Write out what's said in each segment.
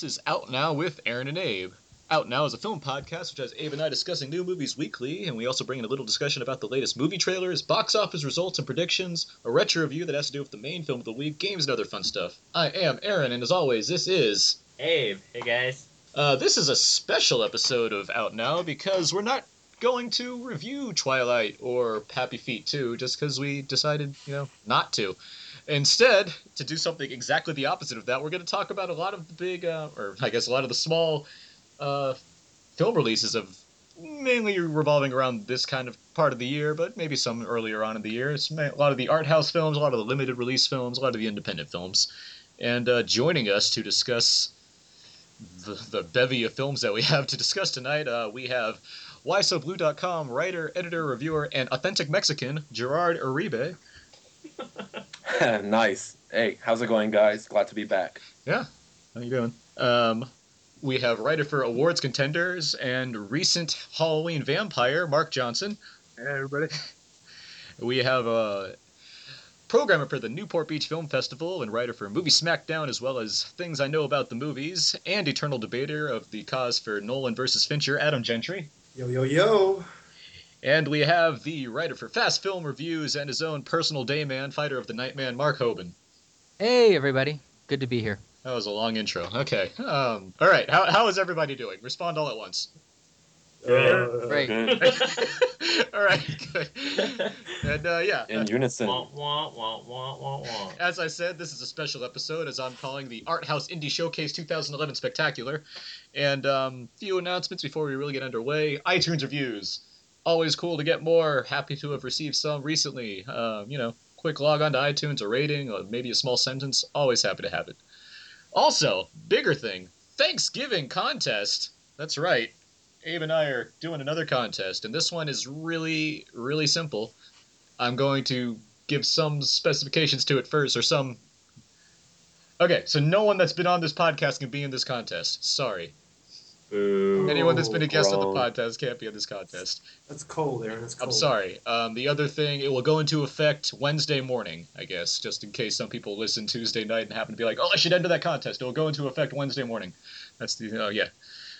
This is Out Now with Aaron and Abe. Out Now is a film podcast which has Abe and I discussing new movies weekly, and we also bring in a little discussion about the latest movie trailers, box office results and predictions, a retro review that has to do with the main film of the week, games, and other fun stuff. I am Aaron, and as always, this is Abe. Hey guys. Uh, this is a special episode of Out Now because we're not going to review Twilight or Happy Feet 2 just because we decided, you know, not to. Instead, to do something exactly the opposite of that, we're going to talk about a lot of the big, uh, or I guess a lot of the small uh, film releases of mainly revolving around this kind of part of the year, but maybe some earlier on in the year. It's a lot of the art house films, a lot of the limited release films, a lot of the independent films. And uh, joining us to discuss the, the bevy of films that we have to discuss tonight, uh, we have WhySoBlue.com writer, editor, reviewer, and authentic Mexican, Gerard Uribe. nice. Hey, how's it going, guys? Glad to be back. Yeah. How you doing? Um, we have writer for awards contenders and recent Halloween vampire, Mark Johnson. Hey, everybody. We have a programmer for the Newport Beach Film Festival and writer for Movie Smackdown, as well as Things I Know About the Movies, and eternal debater of the cause for Nolan versus Fincher, Adam Gentry. Yo, yo, yo. And we have the writer for Fast Film Reviews and his own personal dayman, fighter of the Nightman, Mark Hoban. Hey, everybody. Good to be here. That was a long intro. Okay. Um, all right. How, how is everybody doing? Respond all at once. Uh, Great. all right. Good. And uh, yeah. In unison. Wah, wah, wah, wah, wah, wah. As I said, this is a special episode, as I'm calling the Art House Indie Showcase 2011 Spectacular. And um, few announcements before we really get underway. iTunes reviews. Always cool to get more. Happy to have received some recently. Um, you know, quick log on to iTunes, a rating, or maybe a small sentence. Always happy to have it. Also, bigger thing Thanksgiving contest. That's right. Abe and I are doing another contest, and this one is really, really simple. I'm going to give some specifications to it first, or some. Okay, so no one that's been on this podcast can be in this contest. Sorry. Boo. Anyone that's been a guest on the podcast can't be in this contest. That's cold, Aaron. That's cold. I'm sorry. Um, the other thing, it will go into effect Wednesday morning, I guess, just in case some people listen Tuesday night and happen to be like, oh, I should enter that contest. It will go into effect Wednesday morning. That's the, oh, yeah.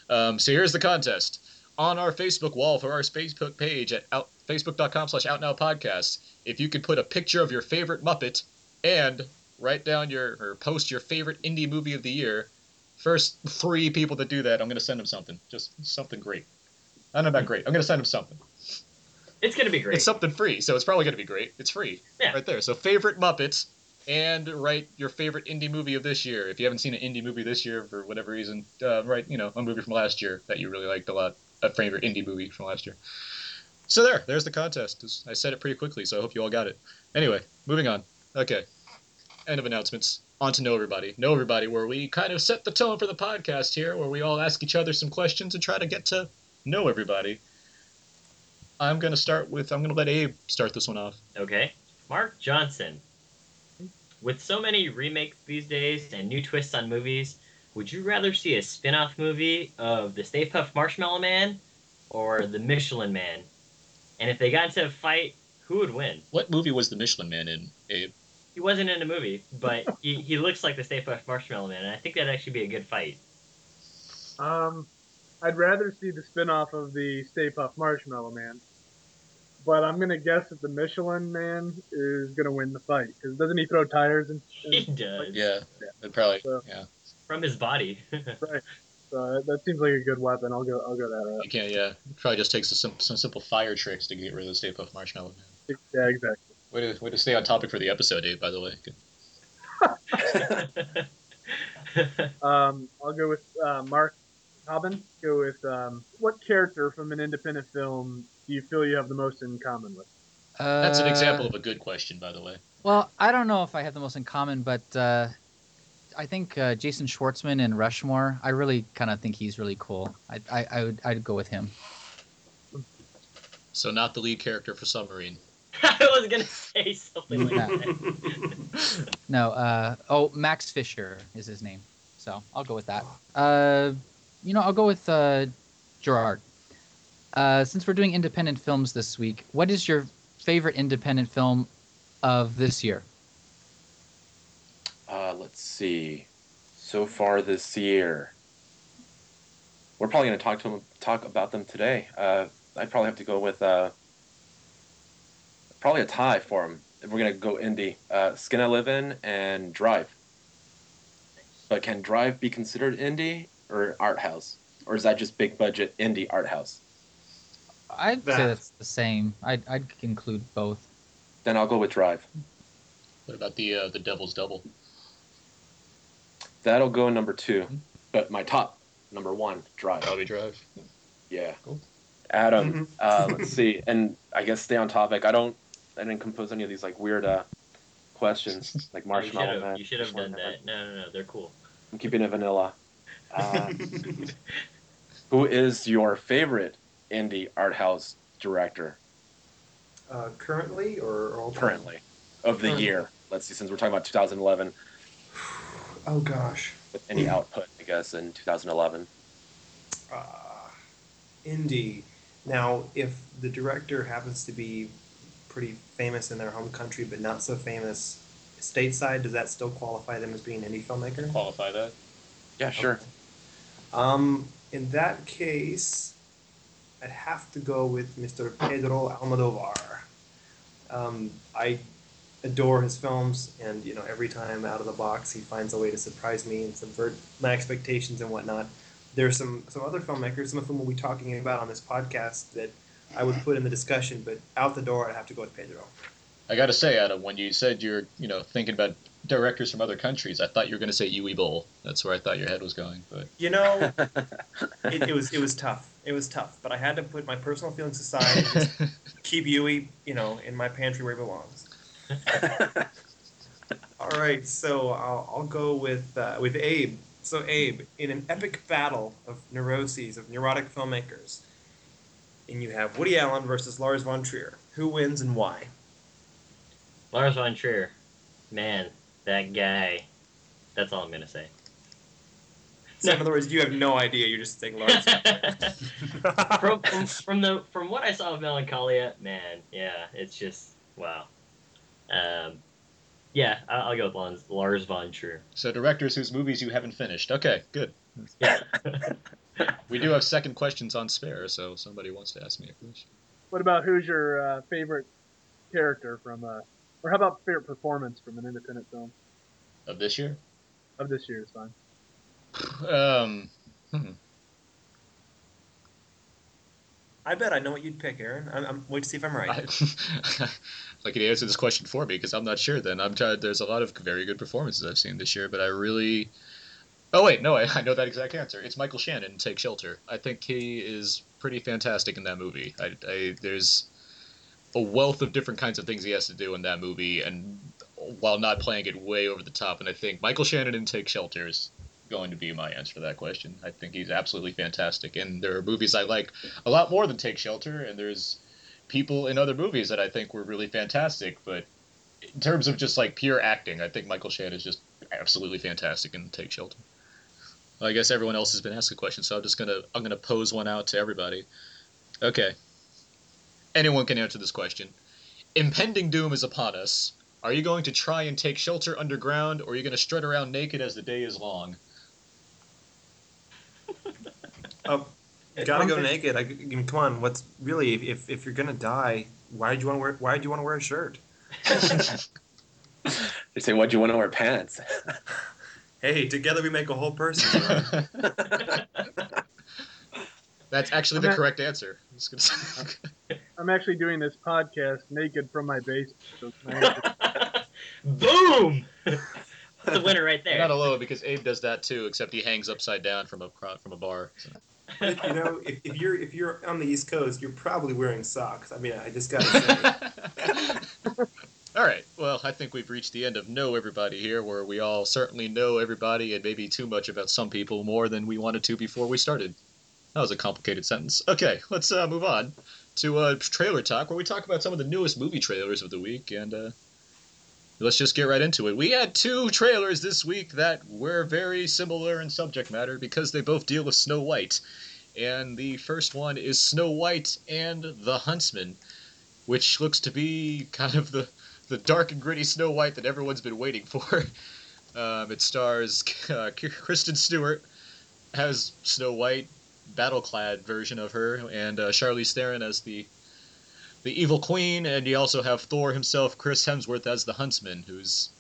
Um, so here's the contest. On our Facebook wall for our Facebook page at out, facebook.com slash outnowpodcast, if you could put a picture of your favorite Muppet and write down your, or post your favorite indie movie of the year, first three people that do that, I'm going to send them something. Just something great. I don't know about great. I'm going to send them something. It's gonna be great. It's something free, so it's probably going to be great. It's free. Yeah. Right there. So favorite Muppets and write your favorite indie movie of this year. If you haven't seen an indie movie this year for whatever reason, uh, write, you know, a movie from last year that you really liked a lot. A favorite indie movie from last year. So there, there's the contest. I said it pretty quickly, so I hope you all got it. Anyway, moving on. Okay. End of announcements. On to Know Everybody. Know Everybody, where we kind of set the tone for the podcast here, where we all ask each other some questions and try to get to know everybody. I'm going to start with, I'm going to let Abe start this one off. Okay. Mark Johnson. With so many remakes these days and new twists on movies, would you rather see a spin off movie of the Stay Puft Marshmallow Man or the Michelin Man? And if they got into a fight, who would win? What movie was the Michelin Man in, Abe? He wasn't in the movie, but he, he looks like the Stay Puft Marshmallow Man, and I think that'd actually be a good fight. Um, I'd rather see the spin-off of the Stay Puft Marshmallow Man. but I'm gonna guess that the Michelin Man is gonna win the fight because doesn't he throw tires and, He and does. Yeah, it probably. So- Yeah, From his body. right. so that, that seems like a good weapon. I'll go. I'll go that route. you can't. Yeah, probably just takes some some simple fire tricks to get rid of the Stay Puft Marshmallow Man. Yeah, exactly. Way to way to stay on topic for the episode, Dave. By the way. Um, I'll go with uh, Mark Hoban. Go with um, what character from an independent film do you feel you have the most in common with? That's an Uh, example of a good question, by the way. Well, I don't know if I have the most in common, but uh, I think uh, Jason Schwartzman in Rushmore. I really kind of think he's really cool. I, I, I would I'd go with him. So not the lead character for Submarine. I was gonna say something like that. No, uh, oh Max Fisher is his name, so I'll go with that. Uh, you know, I'll go with uh, Gerard. Uh, since we're doing independent films this week, what is your favorite independent film of this year? Uh, let's see. So far this year, we're probably going to talk to them, talk about them today. Uh, I'd probably have to go with uh, probably a tie for them. If we're going to go indie, uh, Skin I Live In and Drive. But can Drive be considered indie or art house, or is that just big budget indie art house? I'd That. say that's the same. I'd, I'd include both. Then I'll go with Drive. What about the uh, the Devil's Double? That'll go number two. But my top number one, Drive. Bobby Drive. Yeah. Cool. Adam, Mhm. uh, let's see, and I guess stay on topic. I don't, I didn't compose any of these like weird uh, questions like No, you should marshmallow have- man. You should have done that. No, no, no. They're cool. I'm keeping it vanilla. Uh, who is your favorite indie art house director uh, currently or all time? currently of the Currently. year? Let's see, since we're talking about 2011, Oh gosh. with any output, I guess, in 2011. Uh, indie. Now, if the director happens to be pretty famous in their home country, but not so famous stateside, does that still qualify them as being an indie filmmaker? Qualify that. Yeah, sure. Um, in that case, I'd have to go with Mr. Pedro Almodovar. Um, I adore his films, and you know, every time out of the box, he finds a way to surprise me and subvert my expectations and whatnot. There's some some other filmmakers, some of whom we'll be talking about on this podcast that I would put in the discussion, but out the door, I'd have to go with Pedro. I gotta say, Adam, when you said you're, you know, thinking about directors from other countries, I thought you were gonna say Uwe Boll. That's where I thought your head was going. But You know, it, it was it was tough. It was tough, but I had to put my personal feelings aside and just keep Uwe, you know, in my pantry where he belongs. All right, so I'll, I'll go with uh, with Abe. So Abe, in an epic battle of neuroses of neurotic filmmakers, and you have Woody Allen versus Lars von Trier. Who wins and why? Lars von Trier. Man, that guy. That's all I'm gonna say. So in other words, you have no idea. You're just saying Lars. from, from from the from what I saw of Melancholia, man, yeah, it's just wow. Um, yeah, I- I'll go with Lars, Lars von Trier. so directors whose movies you haven't finished. Okay, good. Yeah. We do have second questions on spare, so somebody wants to ask me a question. What about who's your uh, favorite character from, uh, or how about favorite performance from an independent film Of this year? of this year is fine. Um, hmm. I bet I know what you'd pick, Aaron. I'm, I'm wait to see if I'm right. I, like you answer this question for me because I'm not sure. Then I'm trying. There's a lot of very good performances I've seen this year, but I really. Oh wait, no, I, I know that exact answer. It's Michael Shannon. Take Shelter. I think he is pretty fantastic in that movie. I, I there's a wealth of different kinds of things he has to do in that movie, and while not playing it way over the top. And I think Michael Shannon in Take Shelter is going to be my answer to that question. I think he's absolutely fantastic, and there are movies I like a lot more than Take Shelter, and there's people in other movies that I think were really fantastic, but in terms of just like pure acting, I think Michael Shannon is just absolutely fantastic in Take Shelter. Well, I guess everyone else has been asked a question, so I'm just gonna I'm gonna pose one out to everybody. Okay. Anyone can answer this question. Impending doom is upon us. Are you going to try and take shelter underground, or are you going to strut around naked as the day is long? Oh, gotta go naked. I, I mean, come on. What's really if if you're gonna die, why did you want to wear Why did you want to wear a shirt? They say, "Why'd you want to wear pants?" Hey, together we make a whole person. That's actually I'm the at- correct answer. I'm just gonna say. I'm actually doing this podcast naked from my basement. So my answer- Boom! That's a winner right You're there. not alone because Abe does that too, except he hangs upside down from a from a bar. So. You know, if, if you're if you're on the East Coast, you're probably wearing socks. I mean, I just gotta say. All right. Well, I think we've reached the end of Know Everybody here, where we all certainly know everybody and maybe too much about some people more than we wanted to before we started. That was a complicated sentence. Okay, let's uh, move on to uh, trailer talk, where we talk about some of the newest movie trailers of the week, and uh, let's just get right into it. We had two trailers this week that were very similar in subject matter because they both deal with Snow White. And the first one is Snow White and the Huntsman, which looks to be kind of the, the dark and gritty Snow White that everyone's been waiting for. Um, it stars uh, Kristen Stewart as Snow White, battle-clad version of her, and uh, Charlize Theron as the the evil queen, and you also have Thor himself, Chris Hemsworth, as the huntsman, who's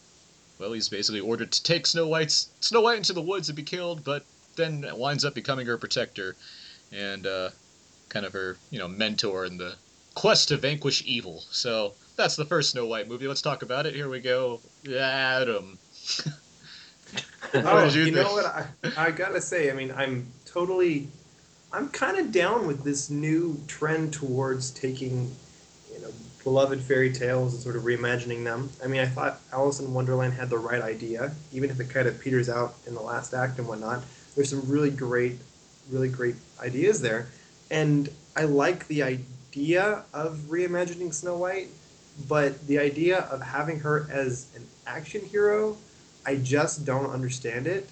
well, he's basically ordered to take Snow White's Snow White into the woods and be killed, but then winds up becoming her protector and uh, kind of her, you know, mentor in the quest to vanquish evil. So that's the first Snow White movie. Let's talk about it. Here we go. Adam. Oh, you you know what? I, I gotta say, I mean, I'm totally, I'm kind of down with this new trend towards taking, you know, beloved fairy tales and sort of reimagining them. I mean, I thought Alice in Wonderland had the right idea, even if it kind of peters out in the last act and whatnot. There's some really great, really great ideas there, and I like the idea of reimagining Snow White, but the idea of having her as an action hero I just don't understand it.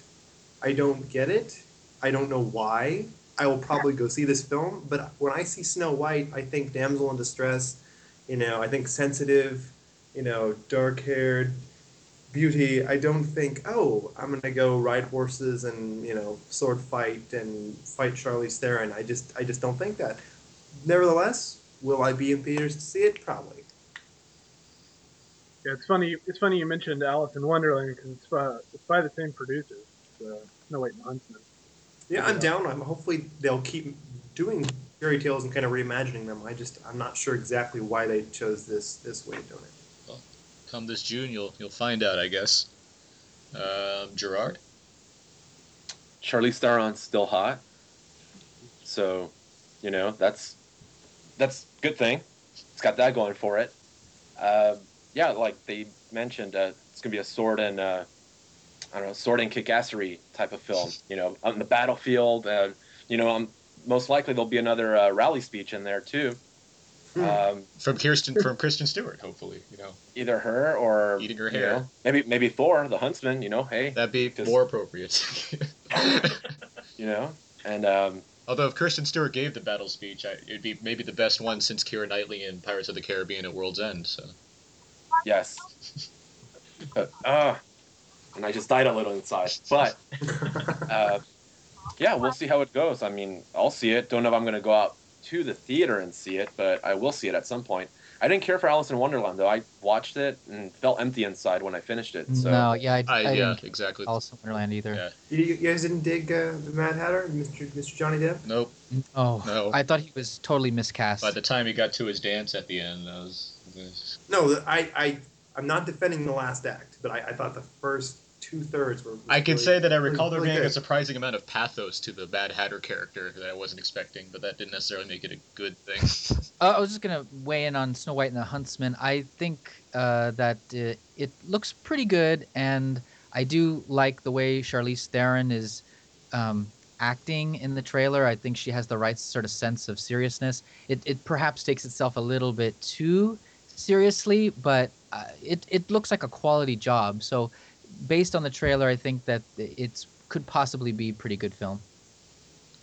I don't get it. I don't know why. I will probably go see this film, but when I see Snow White, I think damsel in distress. You know, I think sensitive. You know, dark-haired beauty. I don't think, oh, I'm gonna go ride horses and you know sword fight and fight Charlize Theron. I just, I just don't think that. Nevertheless, will I be in theaters to see it? Probably. Yeah, it's funny. It's funny you mentioned Alice in Wonderland because it's, uh, it's by the same producers, uh, Snow White and the Huntsman. Yeah, I'm down. I'm hopefully they'll keep doing fairy tales and kind of reimagining them. I just I'm not sure exactly why they chose this this way of doing it. Well, Come this June, you'll you'll find out, I guess. Um, Gerard. Charlie Theron's still hot, so you know that's that's good thing. It's got that going for it. Uh, yeah, like they mentioned, uh, it's gonna be a sword and uh, I don't know, sword and kickassery type of film. You know, on the battlefield. Uh, you know, um, most likely there'll be another uh, rally speech in there too. Hmm. Um, from Kirsten from Kristen Stewart, hopefully. You know, either her or Eating her you hair. know, maybe maybe Thor, the huntsman. You know, hey, that'd be Just- more appropriate. you know, and um, Although if Kristen Stewart gave the battle speech, I, it'd be maybe the best one since Keira Knightley in Pirates of the Caribbean at World's End. So yes, but uh, and I just died a little inside, but. uh, yeah, we'll see how it goes. I mean, I'll see it. Don't know if I'm going to go out to the theater and see it, but I will see it at some point. I didn't care for Alice in Wonderland though. I watched it and felt empty inside when I finished it. So no, yeah, I, I, I yeah, didn't exactly. Alice in Wonderland either. Yeah. You, you guys didn't dig uh, the Mad Hatter, Mr. Mr. Johnny Depp? Nope. Oh, No. I thought he was totally miscast. By the time he got to his dance at the end, that was. Was- No, I I I'm not defending the last act, but I, I thought the first two thirds were. I can really- say that I really- recall there really being a surprising amount of pathos to the Bad Hatter character that I wasn't expecting, but that didn't necessarily make it a good thing. Uh, I was just gonna weigh in on Snow White and the Huntsman. I think uh, that uh, it looks pretty good, and I do like the way Charlize Theron is um, acting in the trailer. I think she has the right sort of sense of seriousness. It, it perhaps takes itself a little bit too seriously, but uh, it it looks like a quality job. So, based on the trailer, I think that it's could possibly be a pretty good film.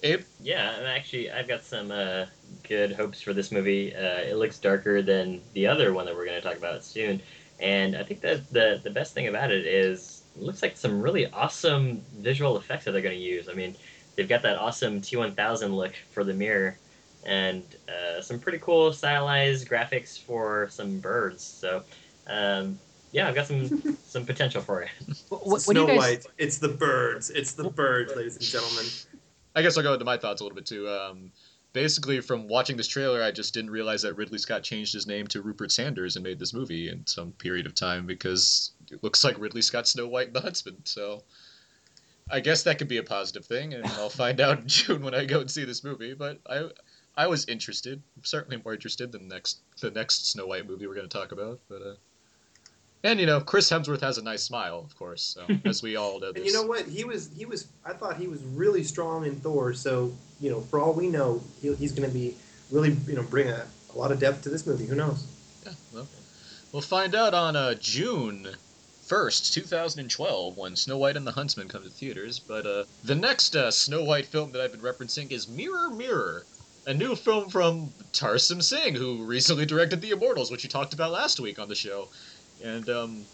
Abe? Yeah, and actually, I've got some uh, good hopes for this movie. Uh, it looks darker than the other one that we're going to talk about soon, and I think that the the best thing about it is it looks like some really awesome visual effects that they're going to use. I mean, they've got that awesome T1000 look for the mirror, and uh, some pretty cool stylized graphics for some birds. So, um, yeah, I've got some some potential for it. What, It's what, Snow guys? White. It's the birds. It's the birds, ladies and gentlemen. I guess I'll go into my thoughts a little bit too. Um, basically, from watching this trailer, I just didn't realize that Ridley Scott changed his name to Rupert Sanders and made this movie in some period of time because it looks like Ridley Scott's Snow White and the Huntsman. So I guess that could be a positive thing, and I'll find out in June when I go and see this movie. But I, I was interested. certainly more interested than next the next Snow White movie we're going to talk about. But uh, and you know, Chris Hemsworth has a nice smile, of course, so, as we all know. And you know what? He was he was. I thought he was really strong in Thor. So you know, for all we know, he, he's going to be really you know bring a, a lot of depth to this movie. Who knows? Yeah, well, we'll find out on uh, June 1st, 2012, when Snow White and the Huntsman come to theaters. But uh, the next uh, Snow White film that I've been referencing is Mirror Mirror, a new film from Tarsem Singh, who recently directed The Immortals, which you talked about last week on the show. And um,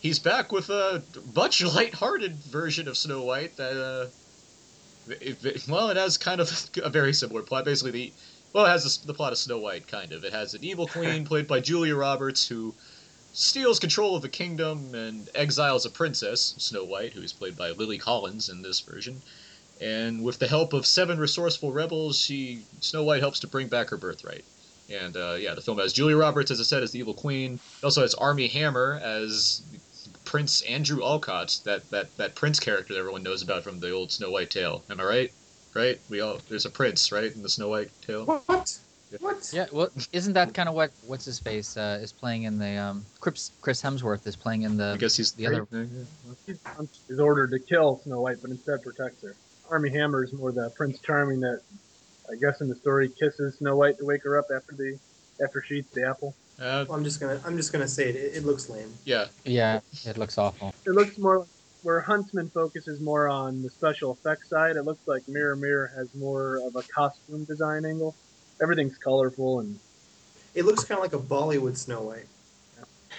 he's back with a much light-hearted version of Snow White that, uh, it, it- well, it has kind of a very similar plot. Basically, the well, it has the, the plot of Snow White, kind of. It has an evil queen played by Julia Roberts who steals control of the kingdom and exiles a princess, Snow White, who is played by Lily Collins in this version. And with the help of seven resourceful rebels, she Snow White helps to bring back her birthright. And uh, yeah, the film has Julia Roberts, as I said, as the evil queen. It also has Armie Hammer as Prince Andrew Alcott, that, that, that prince character that everyone knows about from the old Snow White tale. Am I right? Right? We all there's a prince, right, in the Snow White tale. What? What? Yeah, well, isn't that kind of what what's his face uh, is playing in the um, Chris Chris Hemsworth is playing in the I guess he's the other He's is ordered to kill Snow White, but instead protects her. Armie Hammer is more the Prince Charming that, I guess in the story, kisses Snow White to wake her up after the after she eats the apple. Uh, Well, I'm just gonna I'm just gonna say it. It, it looks lame. yeah, yeah it looks awful. It looks more where Huntsman focuses more on the special effects side. It looks like Mirror Mirror has more of a costume design angle. Everything's colorful and It looks kind of like a Bollywood Snow White.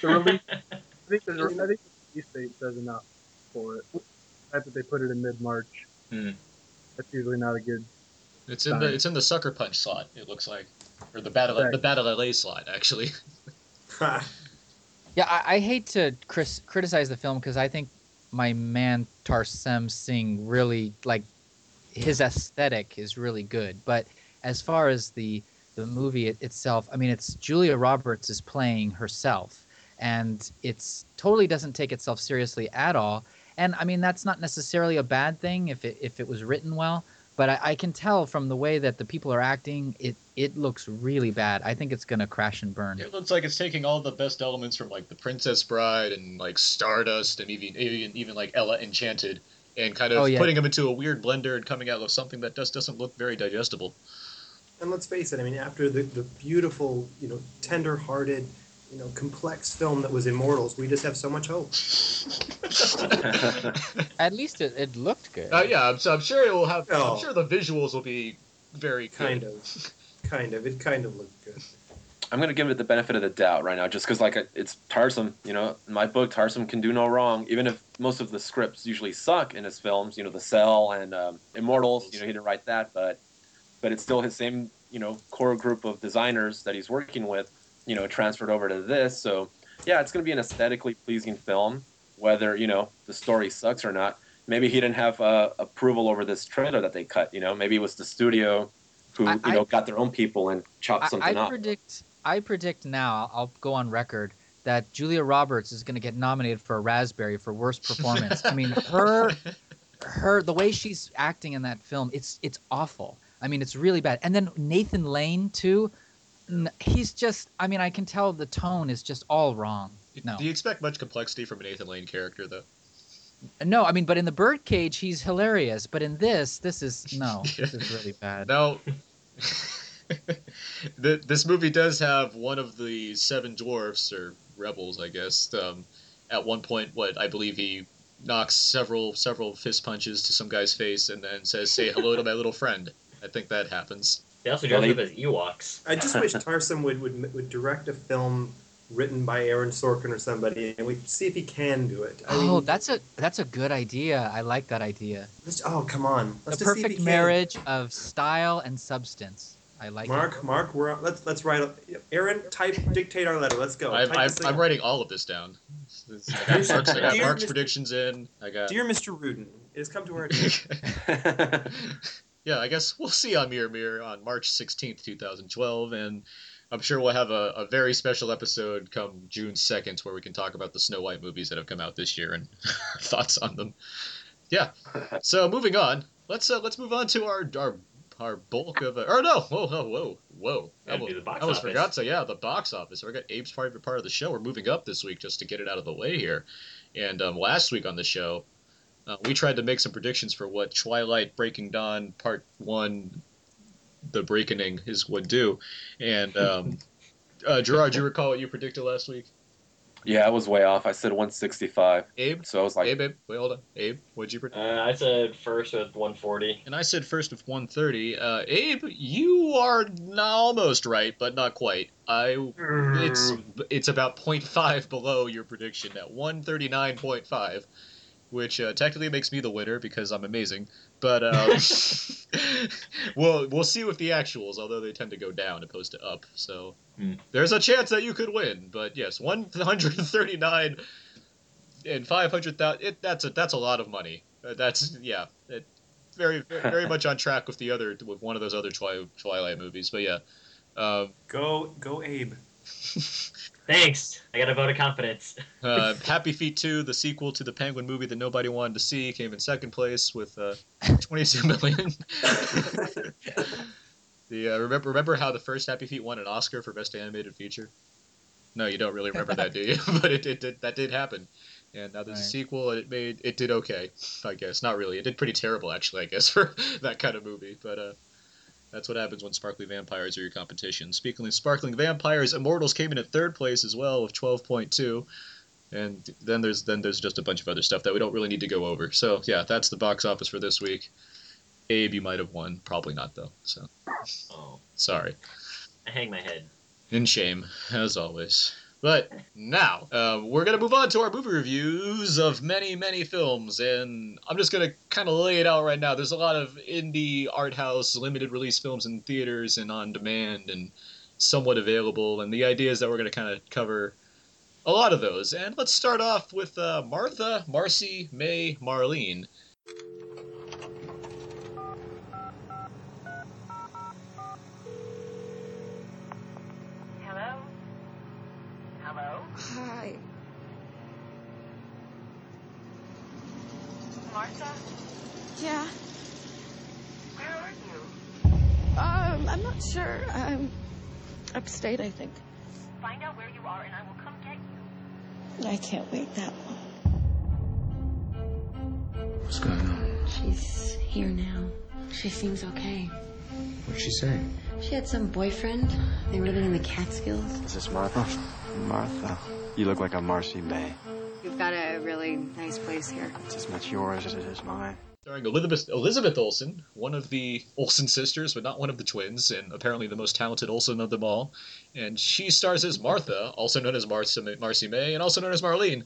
the release. I think there's, I think the release date says enough for it. The fact that they put it in mid March. Hmm. That's usually not a good. it's in the it's in the sucker punch slot. It looks like, or the battle Right. the battle LA slot actually. Yeah, I, I hate to Chris, criticize the film because I think my man Tarsem Singh really like his aesthetic is really good. But as far as the the movie it, itself, I mean, it's Julia Roberts is playing herself, and it's totally doesn't take itself seriously at all. And I mean, that's not necessarily a bad thing if it if it was written well. But I, I can tell from the way that the people are acting, it it looks really bad. I think it's gonna crash and burn. It looks like it's taking all the best elements from like the Princess Bride and like Stardust and even even even like Ella Enchanted, and kind of Oh, yeah. putting them into a weird blender and coming out with something that just doesn't look very digestible. And let's face it. I mean, after the, the beautiful, you know, tender-hearted, you know, complex film that was Immortals, we just have so much hope. At least it, it looked good. Uh, yeah, I'm, so I'm sure it will have. Oh. I'm sure the visuals will be very good. Kind of, kind of. It kind of looked good. I'm gonna give it the benefit of the doubt right now, just because like it's Tarsem. You know, in my book, Tarsem can do no wrong. Even if most of the scripts usually suck in his films, you know, The Cell and um, Immortals. You know, he didn't write that, but but it's still his same you know core group of designers that he's working with. You know, transferred over to this. So yeah, it's gonna be an aesthetically pleasing film, whether you know the story sucks or not. Maybe he didn't have uh, approval over this trailer that they cut. You know, maybe it was the studio who I- you know I- got their own people and chopped I, something I up. predict. I predict now. I'll go on record that Julia Roberts is going to get nominated for a Raspberry for worst performance. I mean, her, her, the way she's acting in that film, it's it's awful. I mean, it's really bad. And then Nathan Lane too. He's just. I mean, I can tell the tone is just all wrong. No, Do you expect much complexity from an Nathan Lane character, though? no. I mean, but in the Birdcage, he's hilarious. But in this, this is no. This is really bad. Now, the, this movie does have one of the seven dwarfs or rebels, I guess. Um, at one point, what I believe he knocks several several fist punches to some guy's face and then says, "Say hello to my little friend." I think that happens. They also dress Well, up as Ewoks. I just wish Tarsem would, would would direct a film written by Aaron Sorkin or somebody, and we see if he can do it. I oh, mean, that's a that's a good idea. I like that idea. let's- oh come on, let's the just see if perfect he can. marriage of style and substance. I like Mark, it. Mark, we're let's let's write. a- Aaron, type, dictate our letter. Let's go. I'm, I'm, this thing I'm writing all of this down. I got Mark's, I got Mark's Mr. predictions in. I got. Dear Mr. Rudin, it has come to our attention. yeah, I guess we'll see on Mirror Mirror on March 16th, 2012, and I'm sure we'll have a, a very special episode come June 2nd where we can talk about the Snow White movies that have come out this year and thoughts on them. Yeah. So moving on, let's uh, let's move on to our our our bulk of uh, or no whoa whoa whoa whoa I almost, the box I almost forgot so yeah the box office we got Abe's of part of the show we're moving up this week just to get it out of the way here and um, last week on the show uh, we tried to make some predictions for what Twilight Breaking Dawn Part One, the Breakening is would do, and um, uh, Gerard, do you recall what you predicted last week? yeah, I was way off. I said 165. Abe, So I was like, Abe, Abe, wait, hold on, Abe, what'd you predict? Uh, I said first with 140. And I said first with 130. Uh, Abe, you are n- almost right, but not quite. I it's it's about 0.5 below your prediction at 139.5, which uh, technically makes me the winner because I'm amazing. But um, we'll we'll see with the actuals, although they tend to go down opposed to up. So Hmm. there's a chance that you could win. But yes, 139 and 500,000. That's a that's a lot of money. Uh, that's yeah. It, very very much on track with the other with one of those other Twi- Twilight movies. But yeah. Um, Go, go, Abe. Thanks. I got a vote of confidence. Uh, Happy Feet 2, the sequel to the Penguin movie that nobody wanted to see, came in second place with uh, 22 million. the uh, remember remember how the first Happy Feet won an Oscar for best animated feature? No, you don't really remember that, do you? but it, it did that did happen. And now there's a sequel, and it made it did okay, I guess. Not really. It did pretty terrible, actually, I guess, for that kind of movie. But uh, that's what happens when sparkly vampires are your competition. Speaking of sparkling vampires, Immortals came in at third place as well with 12.2 and then there's then there's just a bunch of other stuff that we don't really need to go over. So yeah, that's the box office for this week. Abe, you might have won, probably not though. So Oh, sorry, I hang my head. in shame as always. But now uh, we're gonna move on to our movie reviews of many many films, and I'm just gonna kind of lay it out right now. There's a lot of indie art house limited release films in theaters and on demand and somewhat available, and the idea is that we're gonna kind of cover a lot of those. And let's start off with uh, Martha, Marcy, May, Marlene. Hello? Hi. Martha? Yeah. Where are you? Um, I'm not sure. I'm upstate, I think. Find out where you are and I will come get you. I can't wait that long. What's going on? She's here now. She seems okay. What'd she say? She had some boyfriend. They were living in the Catskills. Is this Martha? Martha. You look like a Marcy May. We've got a really nice place here. It's as much yours as it is mine. Starring Elizabeth Elizabeth Olsen, one of the Olsen sisters, but not one of the twins, and apparently the most talented Olsen of them all. And she stars as Martha, also known as Marcy, Marcy May, and also known as Marlene.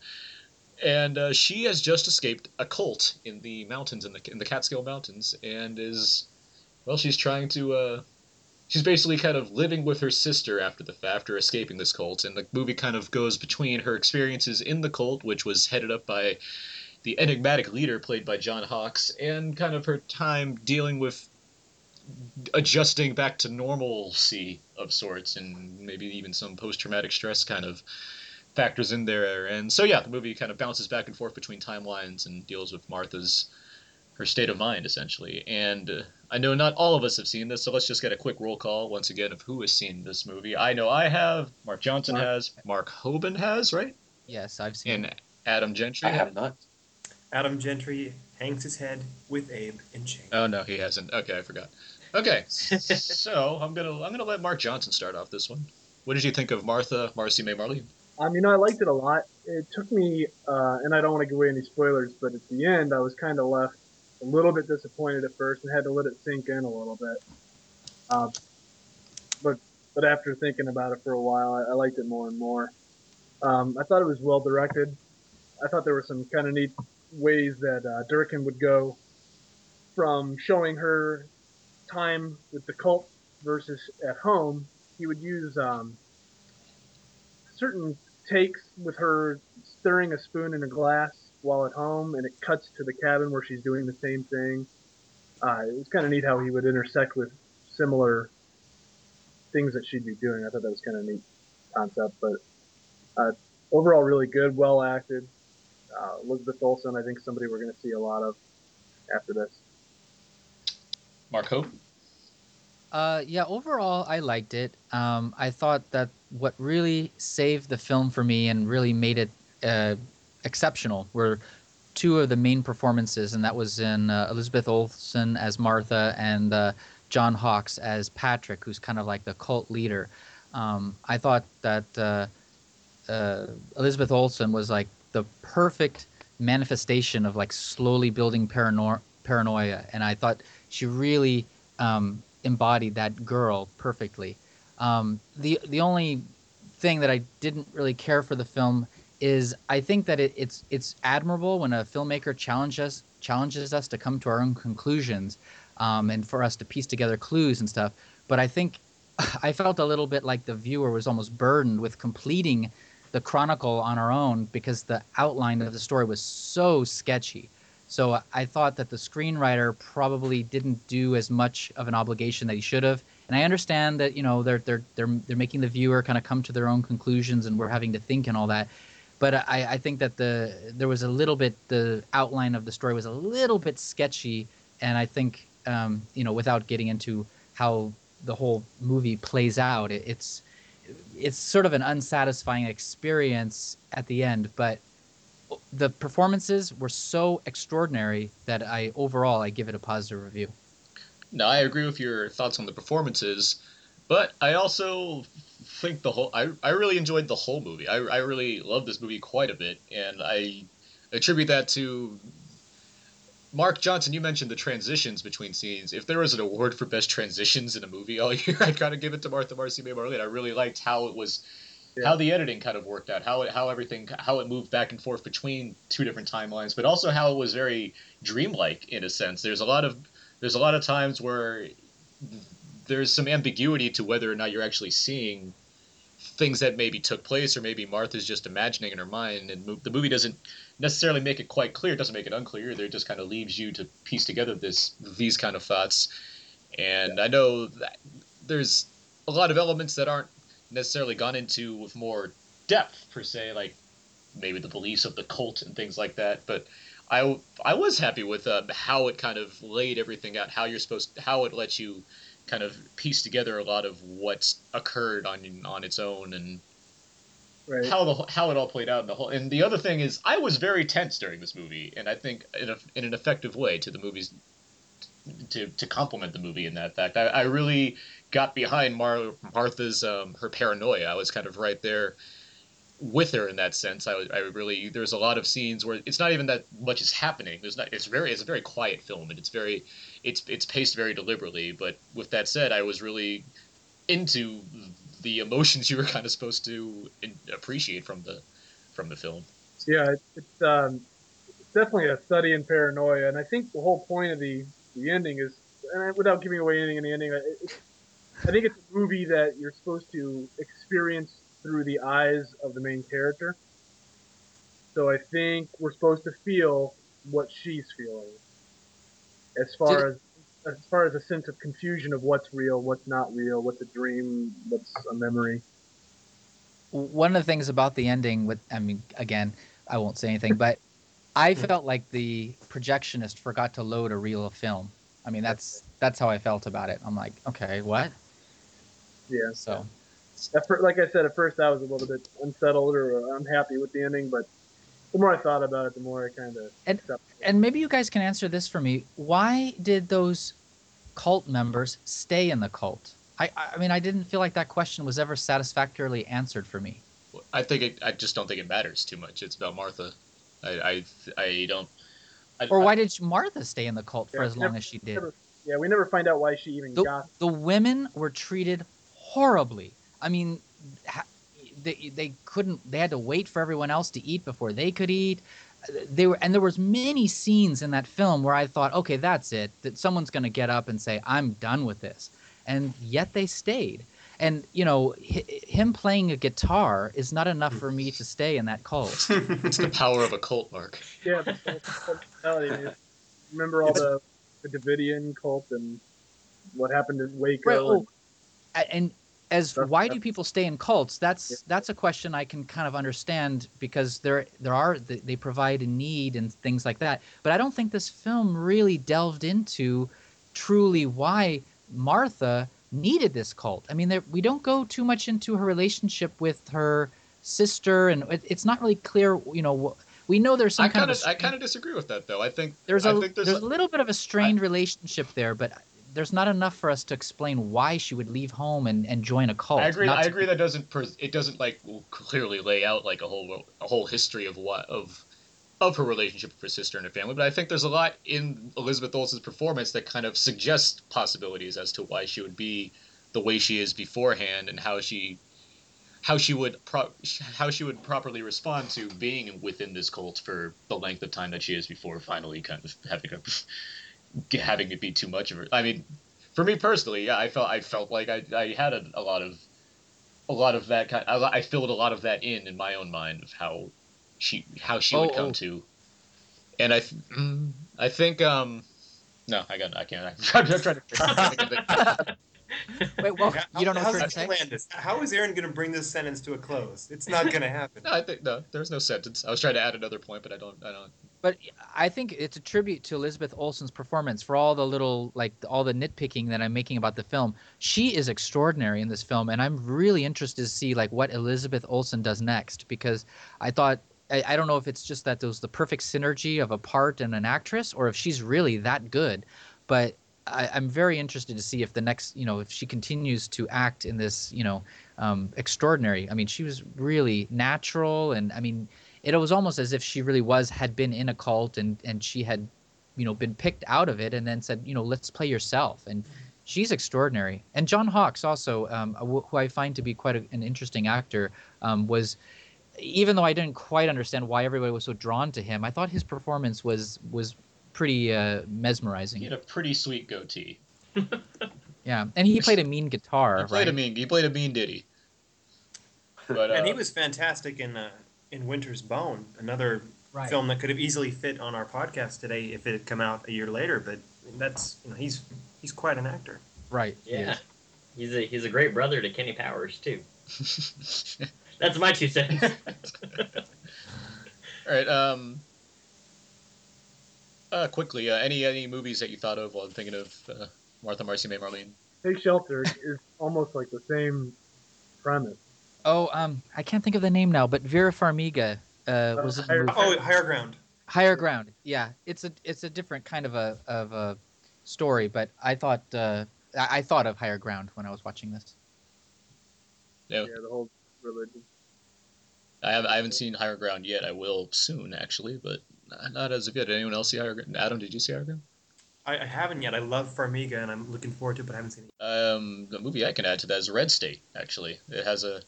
And uh, she has just escaped a cult in the mountains, in the in the Catskill Mountains, and is, well, she's trying to. Uh, she's basically kind of living with her sister after the after escaping this cult, and the movie kind of goes between her experiences in the cult, which was headed up by the enigmatic leader played by John Hawkes, and kind of her time dealing with adjusting back to normalcy of sorts, and maybe even some post-traumatic stress kind of factors in there. And so yeah, the movie kind of bounces back and forth between timelines and deals with Martha's her state of mind essentially. And uh, I know not all of us have seen this, so let's just get a quick roll call once again of who has seen this movie. I know I have. Mark Johnson Mark- has. Mark Hoban has, right? Yes, I've seen. And Adam Gentry. I have not. Adam Gentry hangs his head with Abe in shame. Oh no, he hasn't. Okay, I forgot. Okay, so I'm gonna I'm gonna let Mark Johnson start off this one. What did you think of Martha, Marcy May Marlene? Um, you know, I liked it a lot. It took me, uh, and I don't want to give away any spoilers, but at the end, I was kind of left a little bit disappointed at first and had to let it sink in a little bit. Um, but but after thinking about it for a while, I, I liked it more and more. Um, I thought it was well directed. I thought there were some kind of neat ways that uh, Durkin would go from showing her time with the cult versus at home, he would use um, certain takes with her stirring a spoon in a glass while at home, and it cuts to the cabin where she's doing the same thing. Uh, it was kind of neat how he would intersect with similar things that she'd be doing. I thought that was kind of neat concept, but uh, overall, really good, well acted. Uh, Elizabeth Olsen, I think somebody we're going to see a lot of after this. Marco? Uh, yeah, overall, I liked it. Um, I thought that what really saved the film for me and really made it uh, exceptional were two of the main performances, and that was in uh, Elizabeth Olsen as Martha and uh, John Hawkes as Patrick, who's kind of like the cult leader. Um, I thought that uh, uh, Elizabeth Olsen was like the perfect manifestation of like slowly building parano- paranoia, and I thought she really um, embodied that girl perfectly. Um, the the only thing that I didn't really care for the film is I think that it, it's it's admirable when a filmmaker challenges challenges us to come to our own conclusions, um, and for us to piece together clues and stuff. But I think I felt a little bit like the viewer was almost burdened with completing the chronicle on our own because the outline of the story was so sketchy. So I thought that the screenwriter probably didn't do as much of an obligation that he should have. And I understand that you know they're they're they're they're making the viewer kind of come to their own conclusions, and we're having to think and all that. But I, I think that the there was a little bit the outline of the story was a little bit sketchy, and I think um, you know without getting into how the whole movie plays out, it, it's it's sort of an unsatisfying experience at the end. But the performances were so extraordinary that I overall I give it a positive review. No, I agree with your thoughts on the performances, but I also think the whole I, I really enjoyed the whole movie. I, I really love this movie quite a bit, and I attribute that to Mark Johnson. You mentioned the transitions between scenes. If there was an award for best transitions in a movie all year, I'd kind of give it to Martha Marcy May Marlene. I really liked how it was. Yeah. How the editing kind of worked out, how it, how everything, how it moved back and forth between two different timelines, but also how it was very dreamlike in a sense. There's a lot of there's a lot of times where there's some ambiguity to whether or not you're actually seeing things that maybe took place or maybe Martha's just imagining in her mind. And mo- the movie doesn't necessarily make it quite clear. It doesn't make it unclear. Either it just kind of leaves you to piece together this these kind of thoughts. And I know that there's a lot of elements that aren't necessarily gone into with more depth per se like maybe the beliefs of the cult and things like that. But I, I was happy with uh, how it kind of laid everything out, how you're supposed, how it lets you kind of piece together a lot of what's occurred on on its own and Right. how the how it all played out in the whole. And the other thing is, I was very tense during this movie, and I think in a, in an effective way to the movie's to to complement the movie in that fact. I, I really got behind Mar- Martha's um, her paranoia. I was kind of right there with her in that sense. I, I really there's a lot of scenes where it's not even that much is happening. There's not. It's very it's a very quiet film and it's very it's it's paced very deliberately. But with that said, I was really into the emotions you were kind of supposed to in, appreciate from the from the film. Yeah, it, it's um, definitely a study in paranoia, and I think the whole point of the the ending is, and I- without giving away anything in the ending, it, I think it's a movie that you're supposed to experience through the eyes of the main character. So I think we're supposed to feel what she's feeling, as far as as far as a sense of confusion of what's real, what's not real, what's a dream, what's a memory. one of the things about the ending with i mean again i won't say anything but i felt like the projectionist forgot to load a reel of film i mean that's that's how i felt about it i'm like okay what Yeah. so At fir- like I said, at first I was a little bit unsettled or unhappy with the ending, but the more I thought about it, the more I kind of and and maybe you guys can answer this for me why did those cult members stay in the cult i i mean i didn't feel like that question was ever satisfactorily answered for me I think it, I just don't think it matters too much. It's about Martha. I I, I don't. I, or why did martha stay in the cult for Yeah, as long never- as she did never- yeah, we never find out why she even the, got. the women were treated horribly. I mean, they they couldn't. They had to wait for everyone else to eat before they could eat. They were, and there was many scenes in that film where I thought, okay, that's it. That someone's going to get up and say, "I'm done with this," and yet they stayed. And you know, hi- him playing a guitar is not enough for me to stay in that cult. it's the power of a cult, Mark. Yeah, the cult mentality, man. Remember all the the Davidian cult and what happened in Waco? Right, oh, A- and as why do people stay in cults? That's that's a question i can kind of understand because there there are they they provide a need and things like that. But i don't think this film really delved into truly why martha needed this cult. I mean there, we don't go too much into her relationship with her sister and it, it's not really clear you know wh- we know there's some I kind kind of of a I kind of disagree with that though. I think there's I a think there's, there's, a little bit of a strained relationship there, but there's not enough for us to explain why she would leave home and, and join a cult. I agree. Not I to- agree that doesn't it doesn't like clearly lay out like a whole a whole history of what of of her relationship with her sister and her family. But I think there's a lot in Elizabeth Olsen's performance that kind of suggests possibilities as to why she would be the way she is beforehand and how she how she would pro- how she would properly respond to being within this cult for the length of time that she is before finally kind of having a, having it be too much of her. I mean, for me personally, yeah, I felt I felt like I, I had a, a lot of a lot of that kind. I, I filled a lot of that in in my own mind of how she how she would Oh, come oh. to, and I th- mm, I think um no I got I can't I'm trying to. Wait, well, How- you don't know how's what you're that gonna to this? How is Aaron going to bring this sentence to a close? It's not going to happen. No, I think no. There's no sentence. I was trying to add another point, but I don't. I don't. But I think it's a tribute to Elizabeth Olsen's performance for all the little like all the nitpicking that I'm making about the film. She is extraordinary in this film, and I'm really interested to see like what Elizabeth Olsen does next because I thought I, I don't know if it's just that there was the perfect synergy of a part and an actress, or if she's really that good. But I, I'm very interested to see if the next, you know, if she continues to act in this, you know, um, extraordinary. I mean, she was really natural, and I mean, it was almost as if she really was had been in a cult and and she had, you know, been picked out of it and then said, you know, let's play yourself. And she's extraordinary. And John Hawkes also, um, who I find to be quite a, an interesting actor, um, was. Even though I didn't quite understand why everybody was so drawn to him, I thought his performance was was pretty uh, mesmerizing. He had a pretty sweet goatee. Yeah, and he played a mean guitar. He played right? a mean. He played a mean ditty. But uh, and he was fantastic in uh, in Winter's Bone, another Right. film that could have easily fit on our podcast today if it had come out a year later. But that's you know he's he's quite an actor. Right. Yeah. He's a he's a great brother to Kenny Powers too. That's my two cents. All right. Um. Uh, quickly, uh, any any movies that you thought of while thinking of uh, Martha, Marcy, May, Marlene? Take Shelter is almost like the same premise. Oh, um, I can't think of the name now, but Vera Farmiga uh, was in the movie. Oh, Higher Ground. Higher Ground. Yeah, it's a it's a different kind of a of a story, but I thought uh, I, I thought of Higher Ground when I was watching this. No, Yeah, the whole religion. I haven't I haven't seen Higher Ground yet. I will soon, actually, but not- not as of yet. Anyone else see Higher Ground? Adam, did you see Higher Ground? I, I haven't yet. I love Farmiga, and I'm looking forward to it, but I haven't seen it. Um, the movie I can add to that is Red State. Actually, it has a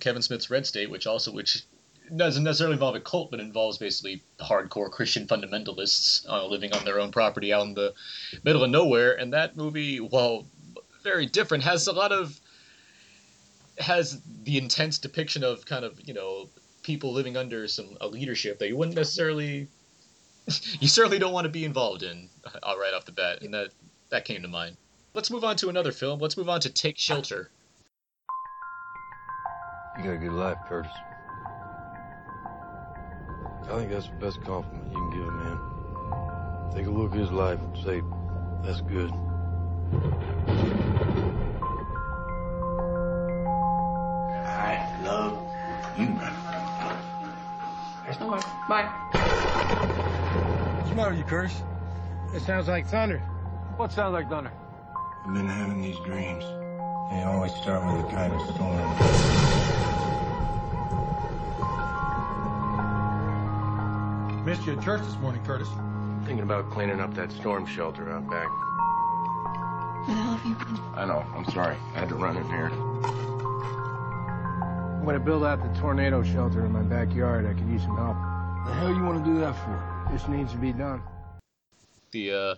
Kevin Smith's Red State, which also which doesn't necessarily involve a cult, but involves basically hardcore Christian fundamentalists uh, living on their own property out in the middle of nowhere. And that movie, while very different, has a lot of has the intense depiction of kind of you know people living under some a leadership that you wouldn't necessarily you certainly don't want to be involved in uh, right off the bat, and that that came to mind. Let's move on to another film. Let's move on to Take Shelter. You got a good life, Curtis. I think that's the best compliment you can give a man. Take a look at his life and say, that's good. I love you. There's no more. Bye. What's the matter with you, Curtis? It sounds like thunder. What sounds like thunder? I've been having these dreams. They always start with a kind of storm. Missed you at church this morning, Curtis. Thinking about cleaning up that storm shelter out back. Where the hell have you been? I know, I'm sorry. I had to run in here. I'm gonna build out the tornado shelter in my backyard. I could use some help. The hell you want to do that for? This needs to be done. The uh,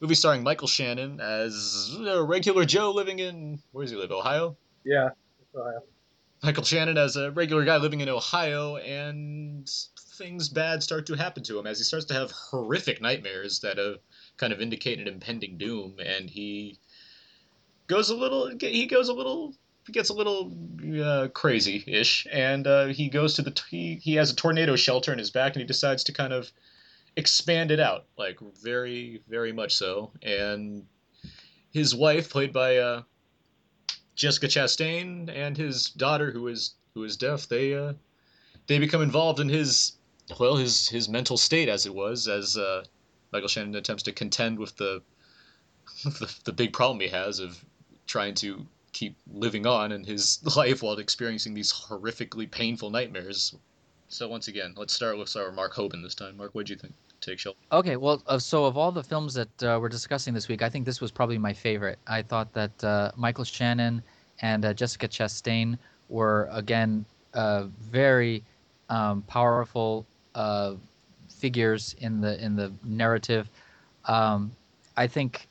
movie starring Michael Shannon as a regular Joe living in where does he live? Ohio. Yeah. Ohio. Michael Shannon as a regular guy living in Ohio, and things bad start to happen to him as he starts to have horrific nightmares that uh, kind of indicate an impending doom, and he goes a little. He goes a little. He gets a little uh, crazy-ish, and uh, he goes to the. He, he has a tornado shelter in his back, and he decides to kind of expand it out, like very, very much so. And his wife, played by uh, Jessica Chastain, and his daughter, who is who is deaf, they uh, they become involved in his well, his his mental state as it was, as uh, Michael Shannon attempts to contend with the, the the big problem he has of trying to keep living on in his life while experiencing these horrifically painful nightmares. So once again, let's start with our Mark Hoban this time. Mark, what do you think? Okay, well, uh, so of all the films that uh, we're discussing this week, I think this was probably my favorite. I thought that uh, Michael Shannon and uh, Jessica Chastain were again uh, very um, powerful uh, figures in the in the narrative. Um, I think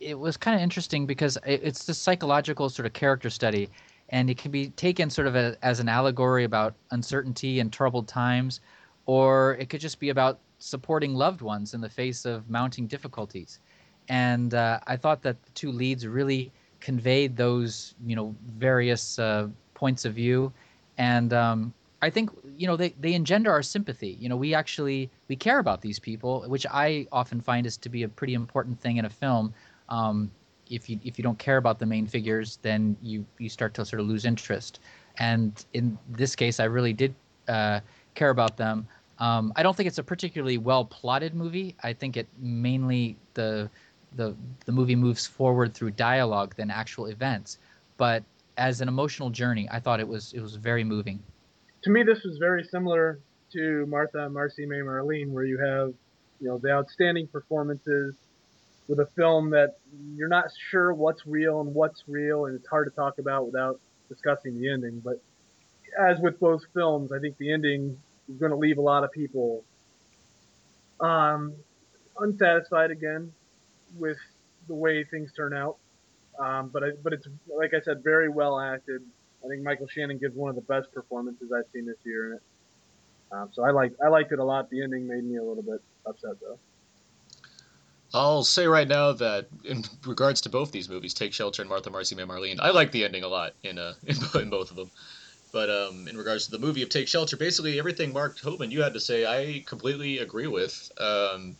it was kind of interesting because it, it's this psychological sort of character study, and it can be taken sort of a, as an allegory about uncertainty and troubled times, or it could just be about supporting loved ones in the face of mounting difficulties. And uh, I thought that the two leads really conveyed those, you know, various uh, points of view, and um, I think you know they, they engender our sympathy. You know, we actually we care about these people, which I often find is to be a pretty important thing in a film. Um, if you if you don't care about the main figures, then you you start to sort of lose interest. And in this case, I really did uh, care about them. Um, I don't think it's a particularly well plotted movie. I think it mainly the the the movie moves forward through dialogue than actual events. But as an emotional journey, I thought it was it was very moving. To me, this was very similar to Martha, Marcy, May, Marlene, where you have you know the outstanding performances with a film that you're not sure what's real and what's real, and it's hard to talk about without discussing the ending. But as with both films, I think the ending is going to leave a lot of people um, unsatisfied again with the way things turn out. Um, but I, but it's like I said, very well acted. I think Michael Shannon gives one of the best performances I've seen this year in it. Um, so I liked I liked it a lot. The ending made me a little bit upset though. I'll say right now that in regards to both these movies, Take Shelter and Martha, Marcy, May, Marlene, I like the ending a lot in uh in, in both of them. But um, in regards to the movie of Take Shelter, basically everything Mark Hoban you had to say, I completely agree with. Um,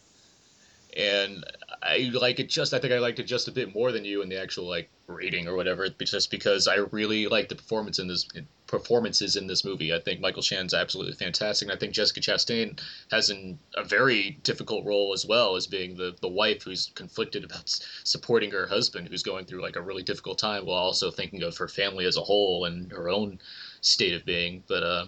and I like it just. I think I liked it just a bit more than you in the actual like rating or whatever, just because I really like the performance in this performances in this movie. I think Michael Shannon's absolutely fantastic, and I think Jessica Chastain has an, a very difficult role as well as being the the wife who's conflicted about supporting her husband who's going through like a really difficult time while also thinking of her family as a whole and her own state of being. But uh,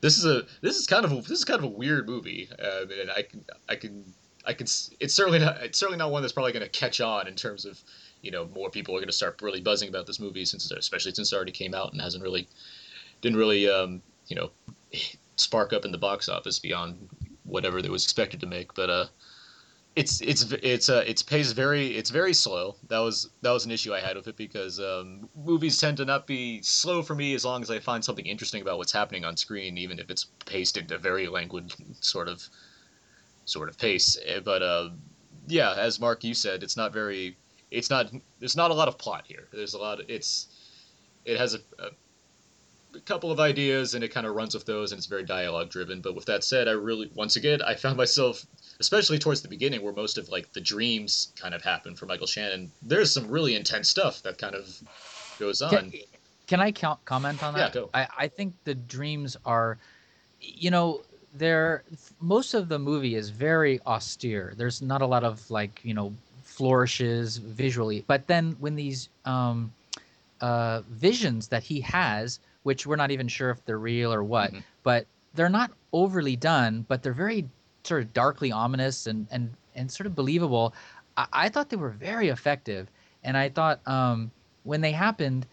this is a this is kind of a, this is kind of a weird movie, uh, and I can I can I can. It's certainly not. It's certainly not one that's probably going to catch on in terms of, you know, more people are going to start really buzzing about this movie since, especially since it already came out and hasn't really, didn't really, um, you know, spark up in the box office beyond whatever it was expected to make. But uh, it's it's it's uh it's pays very it's very slow. That was that was an issue I had with it because um, movies tend to not be slow for me as long as I find something interesting about what's happening on screen, even if it's paced in a very languid sort of sort of pace. Eh, but uh, yeah, as Mark you said, it's not very. It's not. There's not a lot of plot here. There's a lot. Of, it's. It has a, a, a couple of ideas and it kind of runs with those and it's very dialogue driven. But with that said, I really once again I found myself, especially towards the beginning where most of like the dreams kind of happen for Michael Shannon. There's some really intense stuff that kind of goes on. Can, can I count, comment on that? Yeah, go. I, I think the dreams are, you know, there most of the movie is very austere. There's not a lot of like you know flourishes visually, but then when these um, uh, visions that he has, which we're not even sure if they're real or what, mm-hmm. but they're not overly done, but they're very sort of darkly ominous and and and sort of believable. I, I thought they were very effective, and I thought um, when they happened,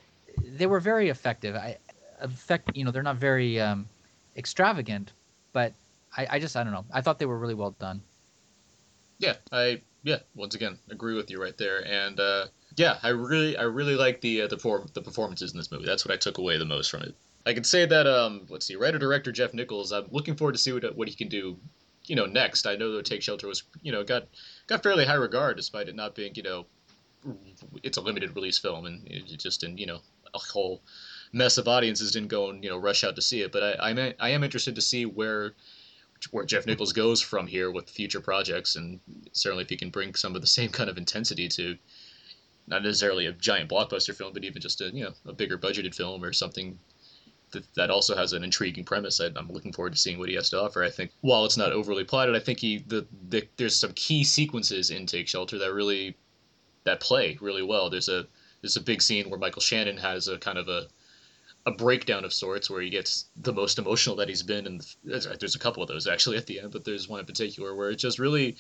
they were very effective. I effect you know they're not very um, extravagant, but I, I just I don't know. I thought they were really well done. Yeah, I yeah, once again, agree with you right there. And uh, yeah, I really, I really like the uh, the perform- the performances in this movie. That's what I took away the most from it. I can say that um, let's see, writer director Jeff Nichols. I'm looking forward to see what what he can do, you know, next. I know that Take Shelter was, you know, got got fairly high regard despite it not being, you know, it's a limited release film and it just in you know a whole mess of audiences didn't go and you know rush out to see it. But I I'm, I am interested to see where where Jeff Nichols goes from here with future projects, and certainly if he can bring some of the same kind of intensity to not necessarily a giant blockbuster film, but even just a you know a bigger budgeted film or something that, that also has an intriguing premise. I, I'm looking forward to seeing what he has to offer. I think while it's not overly plotted, I think he the, the there's some key sequences in Take Shelter that really that play really well. There's a there's a big scene where Michael Shannon has a kind of a a breakdown of sorts where he gets the most emotional that he's been and there's, there's a couple of those actually at the end but there's one in particular where it just really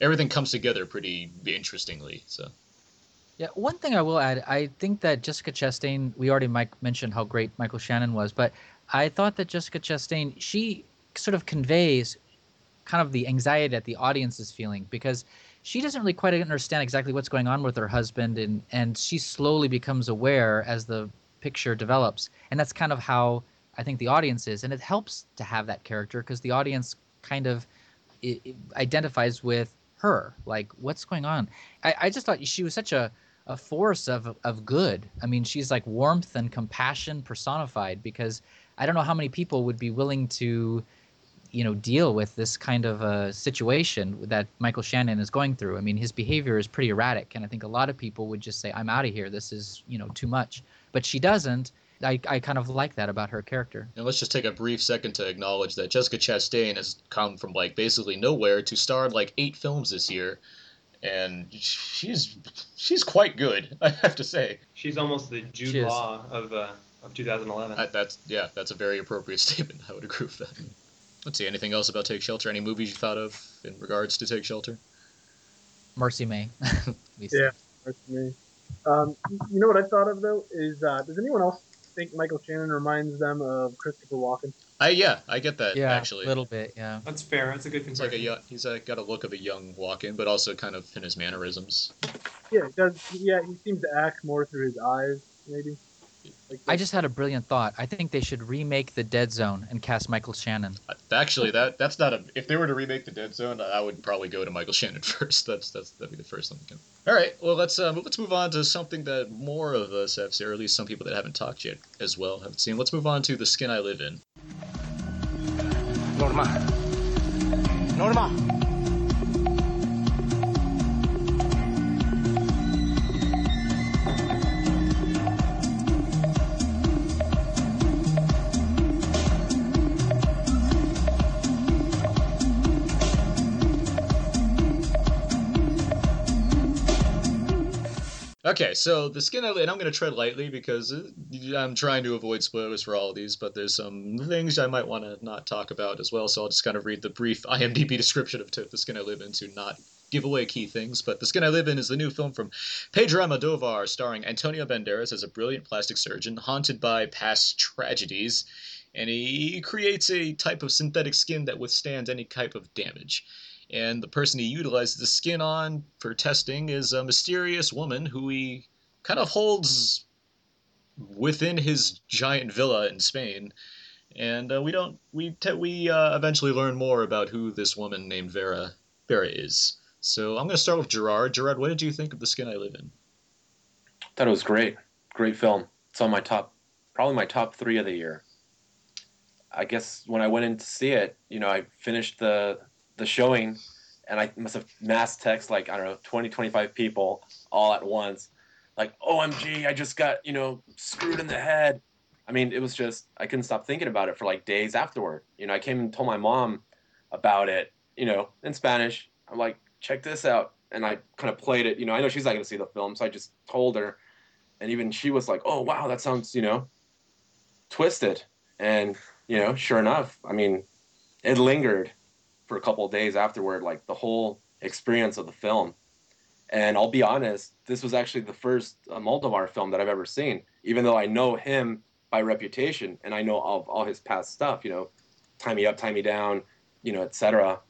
everything comes together pretty interestingly so Yeah, one thing I will add, I think that Jessica Chastain, we already Mike mentioned how great Michael Shannon was, but I thought that Jessica Chastain, she sort of conveys kind of the anxiety that the audience is feeling because she doesn't really quite understand exactly what's going on with her husband and and she slowly becomes aware as the picture develops. And that's kind of how I think the audience is and it helps to have that character because the audience kind of i i- identifies with her like what's going on I, I just thought she was such a a force of of good. I mean, she's like warmth and compassion personified because I don't know how many people would be willing to you know deal with this kind of a situation that Michael Shannon is going through. I mean, his behavior is pretty erratic and I think a lot of people would just say I'm out of here. This is, you know, too much. But she doesn't. I I kind of like that about her character. And let's just take a brief second to acknowledge that Jessica Chastain has come from like basically nowhere to star in like eight films this year, and she's she's quite good, I have to say. She's almost the Jude She is. Law of uh, of 2011. That, that's yeah, that's a very appropriate statement. I would agree with that. Let's see, anything else about Take Shelter? Any movies you thought of in regards to Take Shelter? Mercy May. Yeah, that's me. Um, you know what I thought of though is uh, does anyone else think Michael Shannon reminds them of Christopher Walken? I yeah, I get that Yeah, actually. a little bit, yeah. That's fair. That's a good It's like a comparison. young, he's uh, got a look of a young Walken, but also kind of in his mannerisms. Yeah, it does yeah, he seems to act more through his eyes, maybe. Like I just had a brilliant thought. I think they should remake The Dead Zone and cast Michael Shannon. Actually, that that's not a. If they were to remake the Dead Zone, I would probably go to Michael Shannon first. That's that's that'd be the first thing. All right, well let's uh, let's move on to something that more of us have seen, or at least some people that haven't talked yet as well haven't seen. Let's move on to the skin I live in. Norma. Norma. Okay, so the skin I and I'm going to tread lightly because uh, I'm trying to avoid spoilers for all of these, but there's some things I might want to not talk about as well. So I'll just kind of read the brief IMDb description of the skin I live in to not give away key things. But the skin I live in is the new film from Pedro Almodovar, starring Antonio Banderas as a brilliant plastic surgeon haunted by past tragedies, and he creates a type of synthetic skin that withstands any type of damage and the person he utilizes the skin on for testing is a mysterious woman who he kind of holds within his giant villa in Spain. And uh, we don't we te- we uh, eventually learn more about who this woman named Vera Vera is. So I'm going to start with Gerard. Gerard, what did you think of the skin I live in? Thought it was great. Great film. It's on my top, probably my top three of the year. I guess when I went in to see it, you know, I finished the the showing, and I must have mass text like I don't know 20, 25 people all at once, like OMG, I just got you know screwed in the head. I mean, it was just I couldn't stop thinking about it for like days afterward. You know, I came and told my mom about it, you know, in Spanish. I'm like, check this out, and I kind of played it. You know, I know she's not gonna see the film, so I just told her, and even she was like, oh wow, that sounds you know twisted. And you know, sure enough, I mean, it lingered for a couple of days afterward, like the whole experience of the film. And I'll be honest, this was actually the first uh, Almodovar film that I've ever seen, even though I know him by reputation and I know all, all his past stuff, you know, tie me up, tie me down, you know, etc.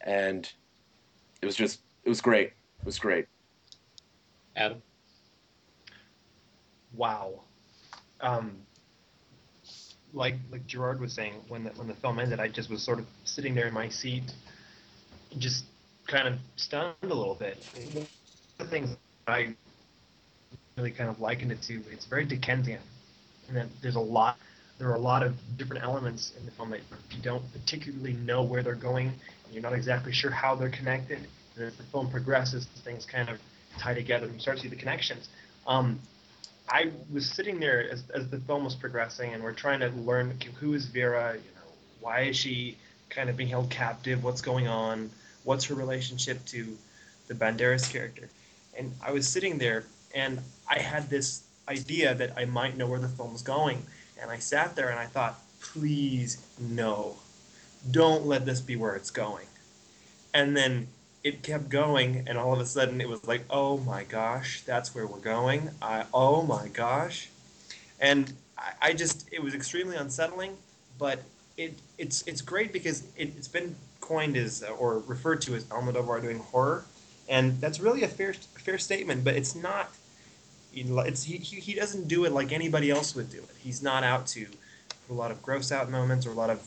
And it was just, it was great. It was great. Adam. wow. Um, like like Gerard was saying, when the, when the film ended, I just was sort of sitting there in my seat, just kind of stunned a little bit. The things I really kind of likened it to, it's very Dickensian, and then there's a lot. There are a lot of different elements in the film that you don't particularly know where they're going. And you're not exactly sure how they're connected. And as the film progresses, things kind of tie together and you start to see the connections. Um, I was sitting there as, as the film was progressing, and we're trying to learn who is Vera. You know, why is she kind of being held captive? What's going on? What's her relationship to the Banderas character? And I was sitting there, and I had this idea that I might know where the film's going. And I sat there and I thought, please no, don't let this be where it's going. And then it kept going, and all of a sudden it was like, oh my gosh, that's where we're going. I, oh my gosh, and I, I just it was extremely unsettling, but it it's it's great because it, it's been coined as or referred to as Almodovar doing horror, and that's really a fair fair statement, but it's not. It's, he, he doesn't do it like anybody else would do it. He's not out to a lot of gross out moments or a lot of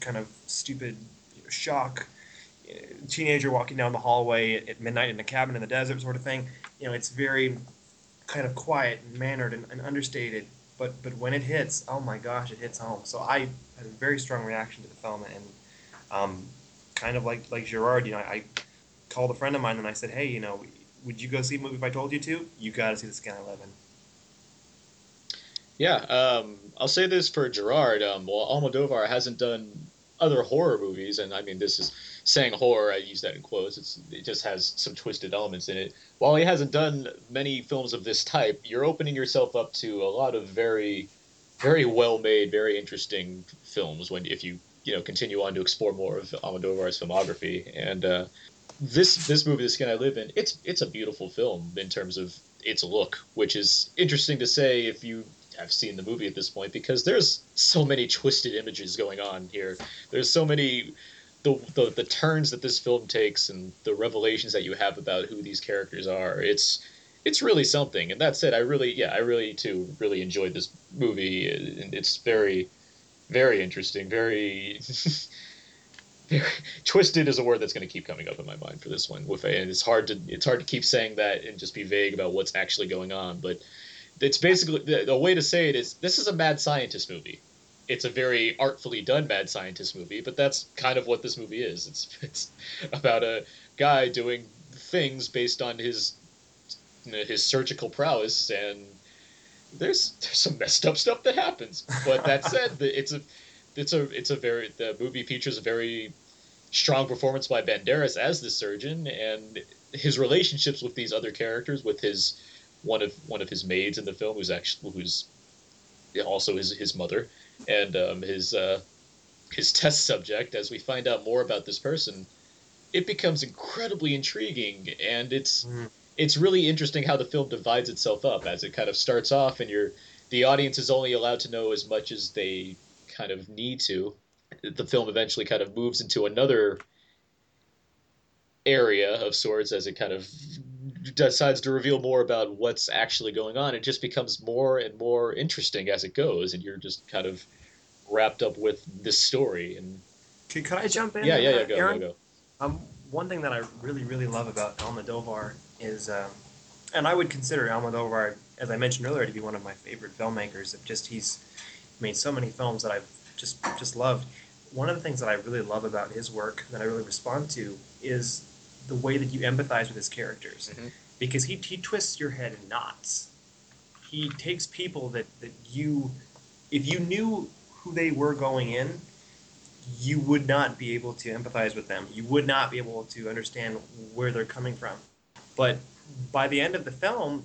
kind of stupid you know, shock teenager walking down the hallway at, midnight in a cabin in the desert sort of thing. You know, it's very kind of quiet and mannered and, and understated. But but when it hits, oh my gosh, it hits home. So I had a very strong reaction to the film, and um, kind of like like Gerard, you know, I called a friend of mine and I said, hey, you know, would you go see a movie if I told you to? You got to see The Sky Eleven. Yeah, um, I'll say this for Gerard. Um, well, Almodovar hasn't done other horror movies, and I mean, this is saying horror. I use that in quotes. It's, it just has some twisted elements in it. While he hasn't done many films of this type, you're opening yourself up to a lot of very, very well made, very interesting films. When if you you know continue on to explore more of Almodovar's filmography, and uh, this this movie, The Skin I Live In, it's it's a beautiful film in terms of its look, which is interesting to say if you have seen the movie at this point because there's so many twisted images going on here. There's so many the, the the turns that this film takes and the revelations that you have about who these characters are. It's it's really something. And that said, I really yeah, I really too really enjoyed this movie. It's very very interesting, very very twisted is a word that's going to keep coming up in my mind for this one. And it's hard to it's hard to keep saying that and just be vague about what's actually going on, but it's basically the, the way to say it is this is a mad scientist movie. It's a very artfully done mad scientist movie, but that's kind of what this movie is. It's it's about a guy doing things based on his his surgical prowess, and there's there's some messed up stuff that happens. But that said, the- it's a it's a it's a very the movie features a very strong performance by Banderas as the surgeon and his relationships with these other characters, with his one of one of his maids in the film, who's actually who's also his his mother, and um, his uh, his test subject. As we find out more about this person, it becomes incredibly intriguing, and it's it's really interesting how the film divides itself up as it kind of starts off, and you're the audience is only allowed to know as much as they kind of need to. The film eventually kind of moves into another area of sorts as it kind of decides to reveal more about what's actually going on. It just becomes more and more interesting as it goes, and you're just kind of wrapped up with this story. And Could, could I jump in? yeah, yeah, yeah, go, Aaron? go, go. Um, one thing that I really, really love about Almodovar is, um, and I would consider Almodovar, as I mentioned earlier, to be one of my favorite filmmakers. Of just he's made so many films that I've just just loved. One of the things that I really love about his work that I really respond to is the way that you empathize with his characters, mm-hmm. because he he twists your head in knots. He takes people that that you, if you knew who they were going in, you would not be able to empathize with them. You would not be able to understand where they're coming from. But by the end of the film,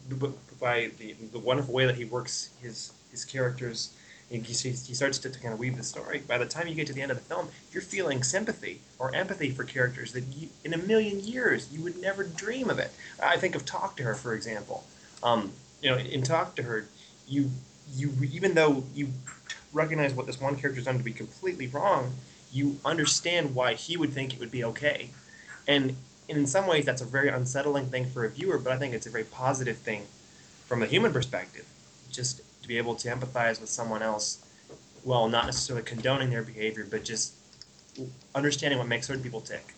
by the, the wonderful way that he works his his characters, he, he starts to, to kind of weave the story. By the time you get to the end of the film, you're feeling sympathy or empathy for characters that you, in a million years you would never dream of it. I think of Talk to Her, for example. Um, you know, in Talk to Her, you you even though you recognize what this one character's done to be completely wrong, you understand why he would think it would be okay. And in some ways that's a very unsettling thing for a viewer, but I think it's a very positive thing from a human perspective. Just to be able to empathize with someone else, well, not necessarily condoning their behavior, but just understanding what makes certain people tick.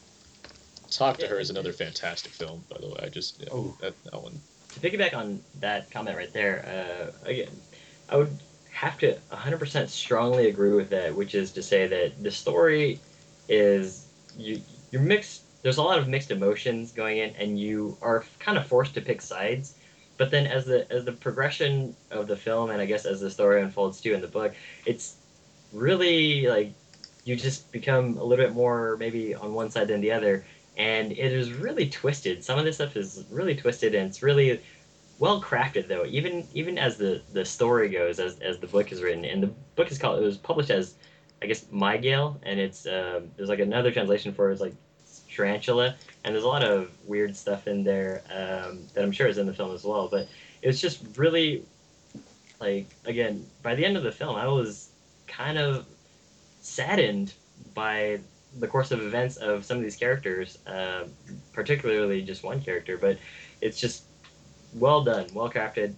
Talk to Her is another fantastic film, by the way. I just yeah, Oh. that, that one. To piggyback on that comment right there, uh, again, I would have to 100% strongly agree with that, which is to say that the story is you you're mixed. There's a lot of mixed emotions going in, and you are kind of forced to pick sides. But then, as the as the progression of the film, and I guess as the story unfolds too in the book, it's really like you just become a little bit more maybe on one side than the other, and it is really twisted. Some of this stuff is really twisted, and it's really well crafted though. Even even as the the story goes, as as the book is written, and the book is called it was published as I guess Mygale, and it's um, there's like another translation for it, it's like tarantula, and there's a lot of weird stuff in there um, that I'm sure is in the film as well. But it's just really like again by the end of the film, I was kind of saddened by the course of events of some of these characters, uh, particularly just one character. But it's just well done, well crafted,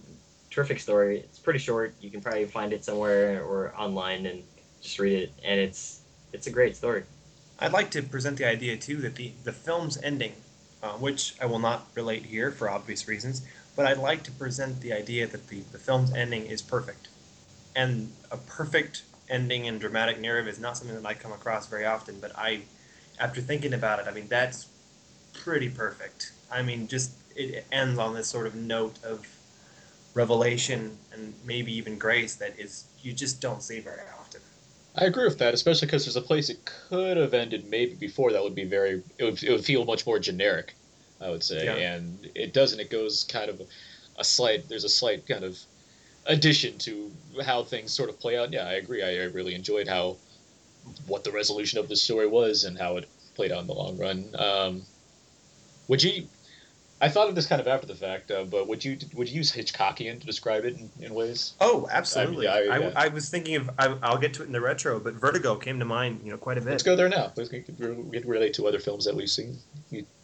terrific story. It's pretty short. You can probably find it somewhere or online and just read it, and it's it's a great story. I'd like to present the idea too that the the film's ending, uh, which I will not relate here for obvious reasons, but I'd like to present the idea that the the film's ending is perfect, and a perfect ending in dramatic narrative is not something that I come across very often. But I, after thinking about it, I mean that's pretty perfect. I mean, just it ends on this sort of note of revelation and maybe even grace that is you just don't see very often. I agree with that, especially because there's a place it could have ended maybe before that would be very. It would, it would feel much more generic, I would say, Yeah. and it doesn't. It goes kind of a slight. There's a slight kind of addition to how things sort of play out. Yeah, I agree. I, I really enjoyed how what the resolution of the story was and how it played out in the long run. Um, would you? I thought of this kind of after the fact, uh, but would you would you use Hitchcockian to describe it in, in ways? Oh, absolutely. I mean, I, yeah. I was thinking of. I, I'll get to it in the retro, but Vertigo came to mind. You know, quite a bit. Let's go there now. Let's get, get relate to other films that we've seen.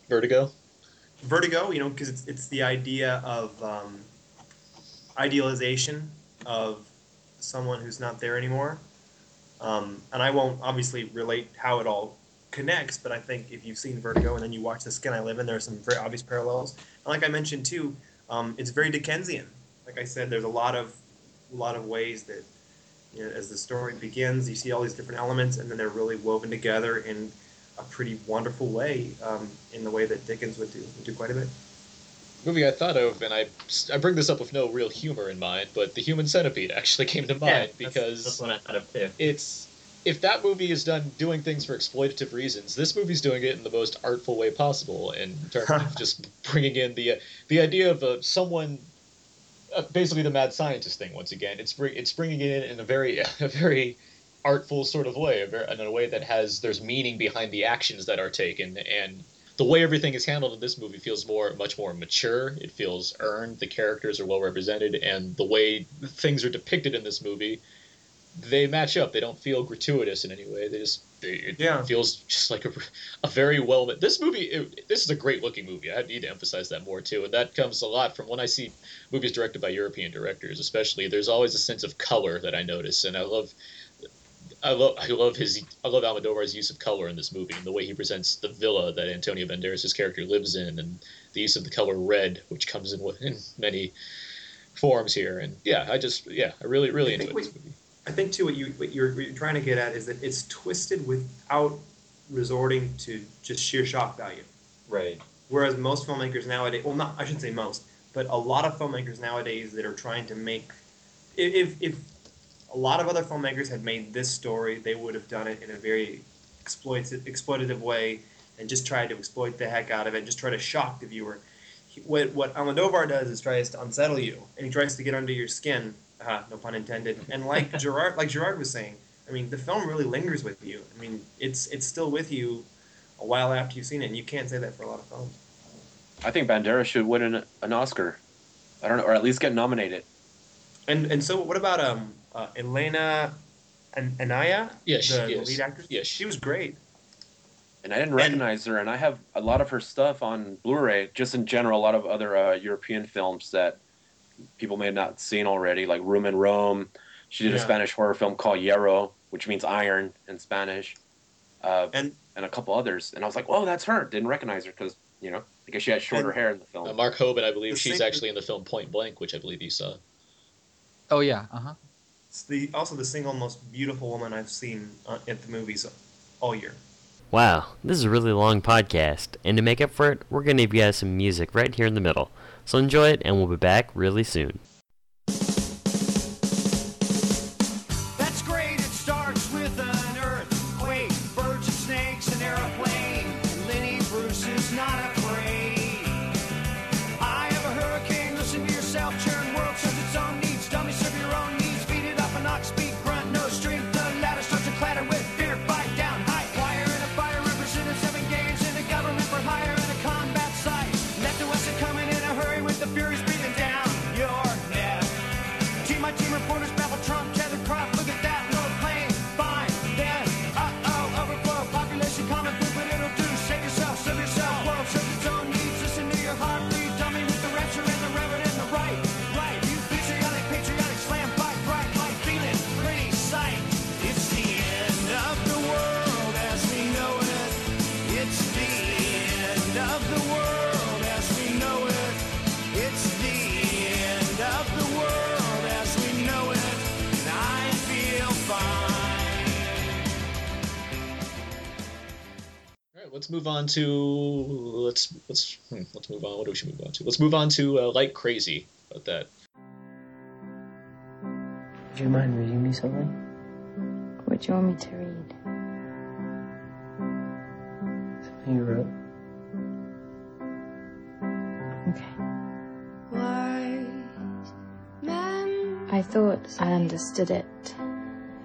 Vertigo. Vertigo, you know, because it's it's the idea of um, idealization of someone who's not there anymore. Um, and I won't obviously relate how it all connects, but I think if you've seen Vertigo and then you watch The Skin I Live In, there are some very obvious parallels. And like I mentioned too, um, it's very Dickensian. Like I said, there's a lot of a lot of ways that you know, as the story begins, you see all these different elements, and then they're really woven together in a pretty wonderful way, um, in the way that Dickens would do would do quite a bit. Movie I thought of, and I I bring this up with no real humor in mind, but The Human Centipede actually came to mind Yeah, that's- because that's one I thought of too. it's if that movie is done doing things for exploitative reasons, this movie's doing it in the most artful way possible in terms of just bringing in the the idea of uh, someone. Uh, basically, the mad scientist thing. Once again, it's bring, it's bringing it in in a very a very artful sort of way, in a way that has there's meaning behind the actions that are taken, and the way everything is handled in this movie feels more much more mature. It feels earned. The characters are well represented, and the way things are depicted in this movie, they match up. They don't feel gratuitous in any way. They just they, it Yeah. feels just like a, a very well. This movie, it, this is a great looking movie. I need to emphasize that more too, and that comes a lot from when I see movies directed by European directors, especially. There's always a sense of color that I notice, and I love. I love I love his I love Almodovar's use of color in this movie and the way he presents the villa that Antonio Banderas' character lives in and the use of the color red which comes in with- in many forms here and yeah I just yeah I really really enjoyed we- this movie. I think too what you what you're, what you're trying to get at is that it's twisted without resorting to just sheer shock value. Right. Whereas most filmmakers nowadays, well, not I shouldn't say most, but a lot of filmmakers nowadays that are trying to make, if if, a lot of other filmmakers had made this story, they would have done it in a very exploitative, exploitative way and just tried to exploit the heck out of it, and just try to shock the viewer. He- What what Almodovar does is tries to unsettle you, and he tries to get under your skin. Uh, no pun intended. And like Gerard, like Gerard was saying, I mean, the film really lingers with you. I mean, it's it's still with you a while after you've seen it, and you can't say that for a lot of films. I think Banderas should win an, an Oscar. I don't know, or at least get nominated. And and so what about um uh, Elena and Anaya? Yes, she the, the is. lead actress. Yeah, she was great. and I didn't recognize her. And I have a lot of her stuff on Blu-ray, just in general. A lot of other uh, European films that people may have not seen already, like Room in Rome. She did a Spanish horror film called Hierro, which means iron in Spanish, uh, and and a couple others. And I was like, "Oh, that's her." Didn't recognize her because you know, I guess she had shorter And- hair in the film. Uh, Mark Hoban, I believe she's actually in the film Point Blank, which I believe you saw. Oh yeah, uh huh. It's the also the single most beautiful woman I've seen uh, at the movies all year. Wow, this is a really long podcast, and to make up for it, we're going to give you guys some music right here in the middle. So enjoy it, and we'll be back really soon. Move on to let's let's hmm, let's move on. What do we should move on to? Let's move on to uh, Like Crazy. About that. Would you mind reading me something? What do you want me to read? Something you wrote? Okay. I thought I understood it,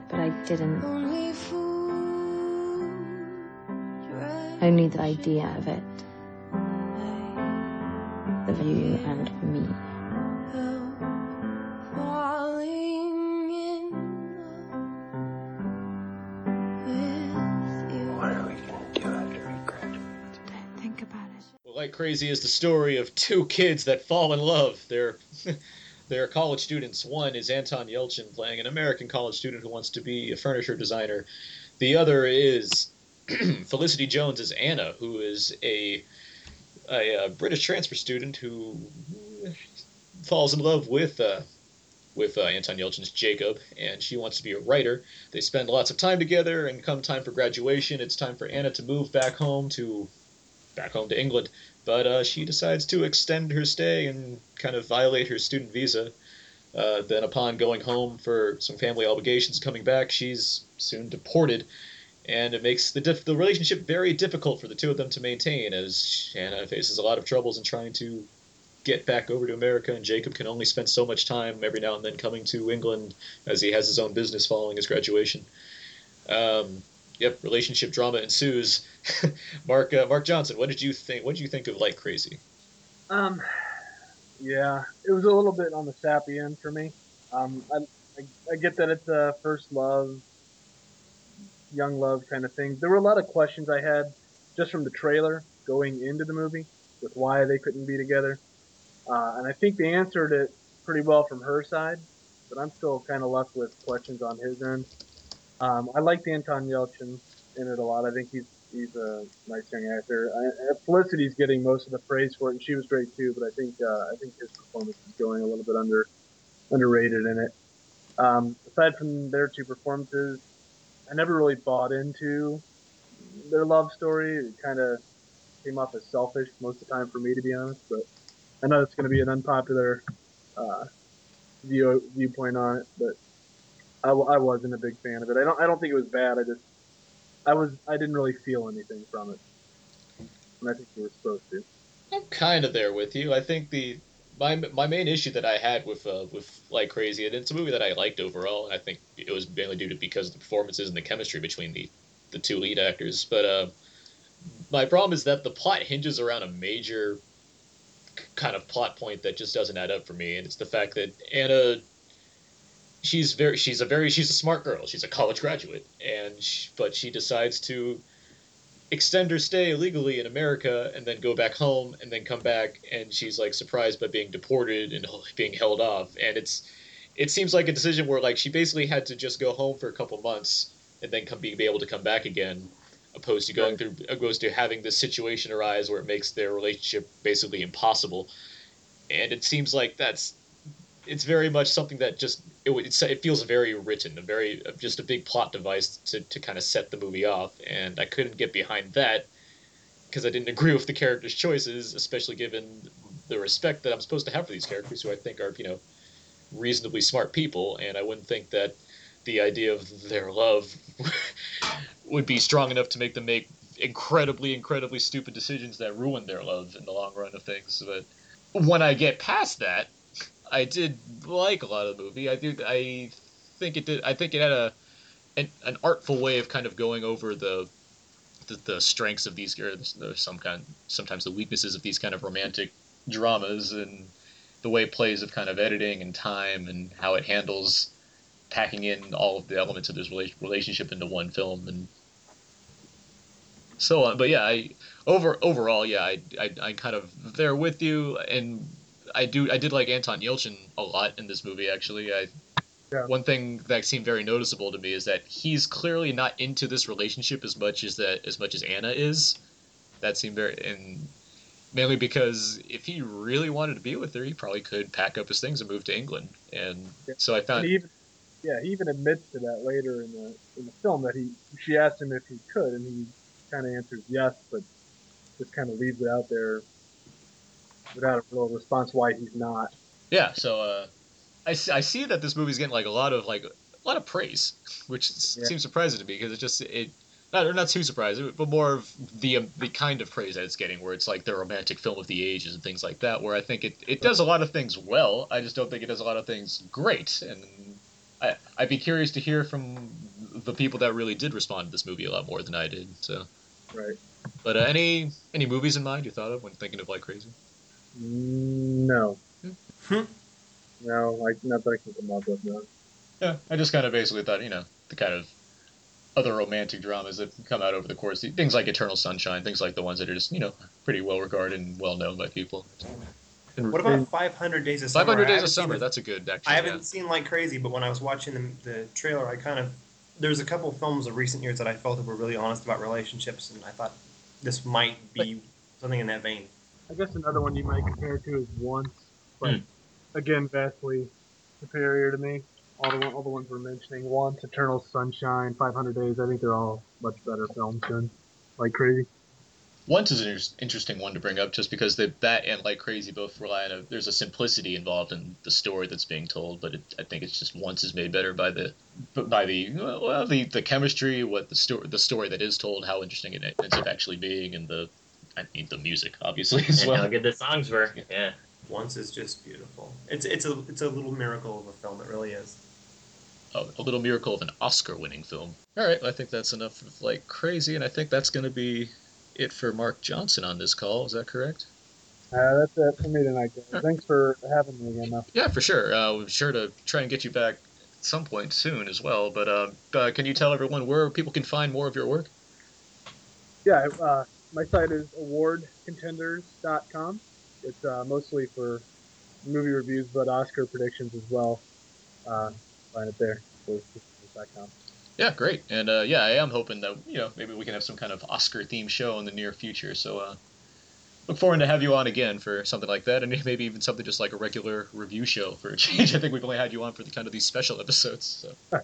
but I didn't. Only the idea of it. Of you and me. What are we gonna do after we graduate? Think about it. Well, Like Crazy is the story of two kids that fall in love. They're they're college students. One is Anton Yelchin playing an American college student who wants to be a furniture designer. The other is Felicity Jones as Anna, who is a a, uh British transfer student who falls in love with uh, with uh, Anton Yelchin's Jacob, and she wants to be a writer. They spend lots of time together, and come time for graduation, it's time for Anna to move back home to back home to England. But uh, she decides to extend her stay and kind of violate her student visa. Uh, then, upon going home for some family obligations, coming back, she's soon deported, and it makes the diff- the relationship very difficult for the two of them to maintain, as Anna faces a lot of troubles in trying to get back over to America, and Jacob can only spend so much time every now and then coming to England as he has his own business following his graduation. Um, yep, relationship drama ensues. Mark uh, Mark Johnson, what did you think? What did you think of Like Crazy? Um, yeah, it was a little bit on the sappy end for me. Um, I, I, I get that it's a first love, young love kind of thing. There were a lot of questions I had just from the trailer going into the movie with why they couldn't be together. Uh, and I think they answered it pretty well from her side, but I'm still kind of left with questions on his end. Um, I liked Anton Yelchin in it a lot. I think he's he's a nice young actor. I, Felicity's getting most of the praise for it, and she was great too. But I think uh, I think his performance is going a little bit under underrated in it. Um, aside from their two performances, I never really bought into their love story. It kind of came off as selfish most of the time for me, to be honest. But I know it's going to be an unpopular uh, view viewpoint on it, but I wasn't a big fan of it. I don't I don't think it was bad. I just I was I didn't really feel anything from it, and I think you were supposed to. I'm kind of there with you. I think the my my main issue that I had with uh, with Like Crazy, and it's a movie that I liked overall, and I think it was mainly due to because of the performances and the chemistry between the the two lead actors. But uh, my problem is that the plot hinges around a major kind of plot point that just doesn't add up for me, and it's the fact that Anna she's very she's a very she's a smart girl she's a college graduate and she, but she decides to extend her stay illegally in America and then go back home and then come back and she's like surprised by being deported and being held off. And it's it seems like a decision where like she basically had to just go home for a couple months and then come be, be able to come back again opposed to going through opposed to having this situation arise where it makes their relationship basically impossible. And it seems like that's it's very much something that just it, it's, it feels very written a very uh, just a big plot device to, to kind of set the movie off and i couldn't get behind that because i didn't agree with the characters choices especially given the respect that i'm supposed to have for these characters who i think are you know reasonably smart people and i wouldn't think that the idea of their love would be strong enough to make them make incredibly incredibly stupid decisions that ruin their love in the long run of things but when i get past that I did like a lot of the movie. I do. I think it did. I think it had a an, an artful way of kind of going over the the, the strengths of these or some kind sometimes the weaknesses of these kind of romantic dramas and the way plays of kind of editing and time and how it handles packing in all of the elements of this rela- relationship into one film and so on. But yeah, I over overall, yeah, I I I kind of there with you, and I do I did like Anton Yelchin a lot in this movie. Actually, I yeah. one thing that seemed very noticeable to me is that he's clearly not into this relationship as much as that as much as Anna is. That seemed very and mainly because if he really wanted to be with her, he probably could pack up his things and move to England. And so I found even, yeah, he even admits to that later in the in the film that he she asked him if he could, and he kind of answers yes, but just kind of leaves it out there without a real response why he's not. Yeah, so uh, I, see- I see that this movie's getting like a lot of like a lot of praise, which Yeah. seems surprising to me because it just it not or not too surprising, but more of the um, the kind of praise that it's getting, where it's like the romantic film of the ages and things like that. Where I think it it does a lot of things well. I just don't think it does a lot of things great, and I I'd be curious to hear from the people that really did respond to this movie a lot more than I did. So, Right. but uh, any any movies in mind you thought of when thinking of like crazy? No. Hmm? no, like not that I can come up with. No. Yeah, I just kind of basically thought, you know, the kind of other romantic dramas that come out over the course, things like Eternal Sunshine, things like the ones that are just, you know, pretty well regarded and well known by people. What about 500 Days of Summer? 500 Days of Summer? it. That's a good, actually. I haven't yeah. seen like crazy, but when I was watching the, the trailer, I kind of there's a couple films of recent years that I felt that were really honest about relationships, and I thought this might be something in that vein. I guess another one you might compare to is Once, but Hmm. again, vastly superior to me. All the all the ones we're mentioning, Once, Eternal Sunshine, 500 Days. I think they're all much better films than like crazy. Once is an interesting one to bring up just because they, that and Like Crazy both rely on a, there's a simplicity involved in the story that's being told, but it, I think it's just Once is made better by the by the well the, the chemistry, what the story the story that is told, how interesting it ends up actually being, and the I mean the music obviously as and well. how good the songs were. Yeah. Once is just beautiful. It's it's a it's a little miracle of a film. It really is. a, a little miracle of an Oscar-winning film. All right, I think that's enough of like crazy, and I think that's going to be it for Mark Johnson on this call. Is that correct? Uh, that's it for me tonight. guys. Thanks for having me again. Though. Yeah, for sure. Uh, we're sure to try and get you back at some point soon as well. But uh, uh, can you tell everyone where people can find more of your work? Yeah, uh, my site is awardcontenders.com. It's uh, mostly for movie reviews, but Oscar predictions as well. Uh, find it there. awardcontenders.com. Yeah, great. And uh, yeah, I am hoping that you know maybe we can have some kind of Oscar-themed show in the near future. So uh, look forward to have you on again for something like that, and maybe even something just like a regular review show for a change. I think we've only had you on for the kind of these special episodes. So.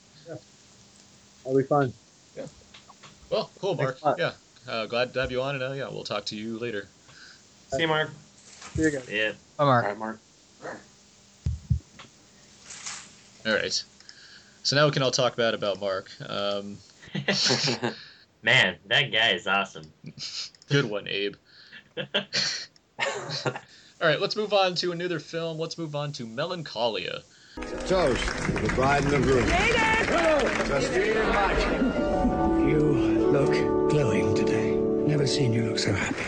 I'll be fine. Well, cool, Mark. Thanks a lot. Yeah, uh, glad to have you on, and uh, yeah, we'll talk to you later. See you, Mark. See you guys. Yeah. Bye, Mark. All right, Mark. All right. So now we can all talk bad about Mark. Um, Man, that guy is awesome. good one, Abe. all right, let's move on to another film. Let's move on to Melancholia. Toast to the bride and the groom. Justine and Mike. You look glowing today. Never seen you look so happy.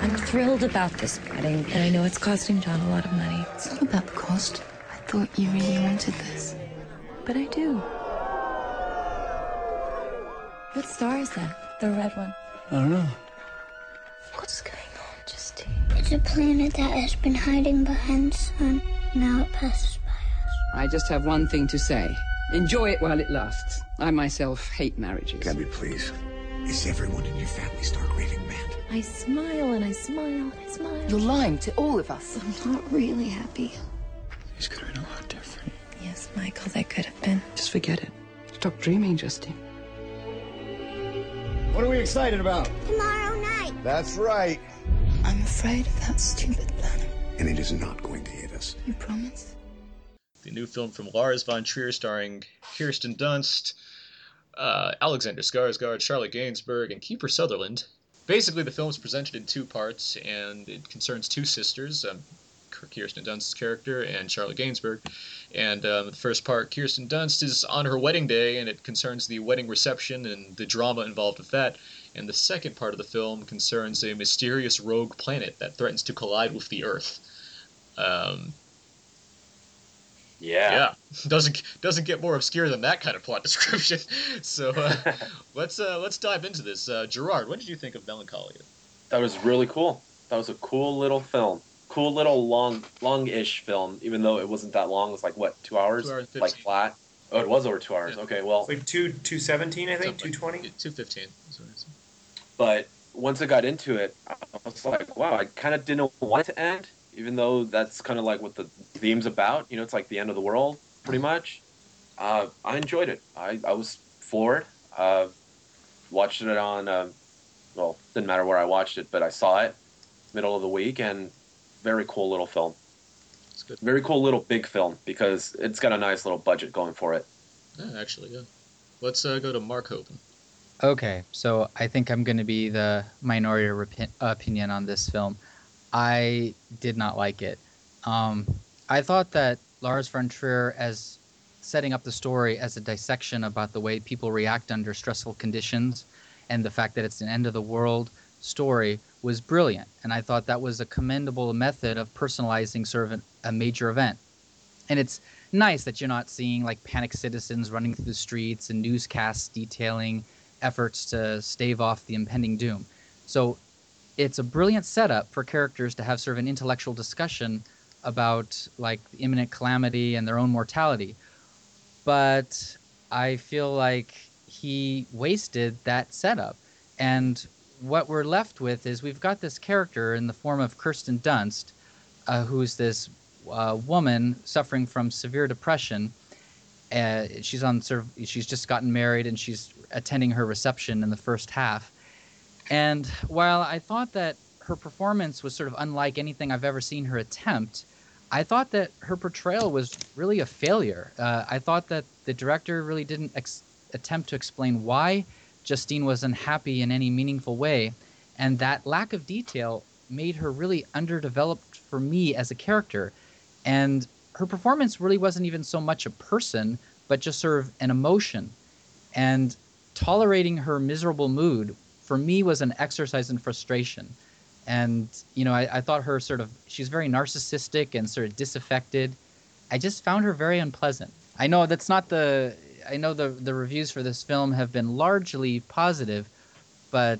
I'm thrilled about this wedding, and I know it's costing John a lot of money. It's not about the cost. I thought you really wanted this. But I do. What star is that? The red one. I don't know. What's going on, Justine? It's a planet that has been hiding behind the sun. Now it passes by. Us. I just have one thing to say. Enjoy it while it lasts. I myself hate marriages. Gabby, please. Is everyone in your family stark raving mad? I smile and I smile and I smile. You're lying to all of us. I'm not really happy. These could have been a lot different. Yes, Michael, they could have been. Just forget it. Stop dreaming, Justine. What are we excited about? Tomorrow night. That's right. I'm afraid of that stupid planet. And it is not going to hit us. You promise? The new film from Lars von Trier starring Kirsten Dunst, uh, Alexander Skarsgård, Charlotte Gainsbourg, and Kiefer Sutherland. Basically, the film is presented in two parts, and it concerns two sisters, um, Kirsten Dunst's character and Charlotte Gainsbourg. And um, the first part, Kirsten Dunst is on her wedding day, and it concerns the wedding reception and the drama involved with that. And the second part of the film concerns a mysterious rogue planet that threatens to collide with the Earth. Um, Yeah. yeah, doesn't doesn't get more obscure than that kind of plot description. So uh, let's uh, let's dive into this. Uh, Gerard, what did you think of Melancholia? That was really cool. That was a cool little film. Cool little long, long-ish film. Even though it wasn't that long, it was like what, two hours? Two hours, like 15. flat. Oh, it was over two hours. Okay, well, It's like two two seventeen, I think, two twenty. Two fifteen. but once I got into it, I was like, wow, I kind of didn't want it to end, even though that's kind of like what the theme's about. You know, it's like the end of the world, pretty much. Uh, I enjoyed it. I, I was floored. Uh, watched it on, uh, well, didn't matter where I watched it, but I saw it middle of the week, and very cool little film. Very cool little big film because it's got a nice little budget going for it. Yeah, actually, yeah. Let's uh, go to Mark Hoban. Okay, so I think I'm going to be the minority repi- opinion on this film. I did not like it. Um, I thought that Lars von Trier, as setting up the story as a dissection about the way people react under stressful conditions and the fact that it's an end of the world story, was brilliant. And I thought that was a commendable method of personalizing sort of a major event. And it's nice that you're not seeing like panic citizens running through the streets and newscasts detailing efforts to stave off the impending doom. So it's a brilliant setup for characters to have sort of an intellectual discussion about like imminent calamity and their own mortality. But I feel like he wasted that setup. And what we're left with is we've got this character in the form of Kirsten Dunst, uh, who's this uh, woman suffering from severe depression. Uh, she's on sort of she's just gotten married and she's attending her reception in the first half. And while I thought that her performance was sort of unlike anything I've ever seen her attempt, I thought that her portrayal was really a failure. Uh, I thought that the director really didn't ex- attempt to explain why Justine was unhappy in any meaningful way, and that lack of detail made her really underdeveloped for me as a character. And her performance really wasn't even so much a person, but just sort of an emotion. And tolerating her miserable mood for me was an exercise in frustration. And, you know, I, I thought her sort of, she's very narcissistic and sort of disaffected. I just found her very unpleasant. I know that's not the, I know the, the reviews for this film have been largely positive, but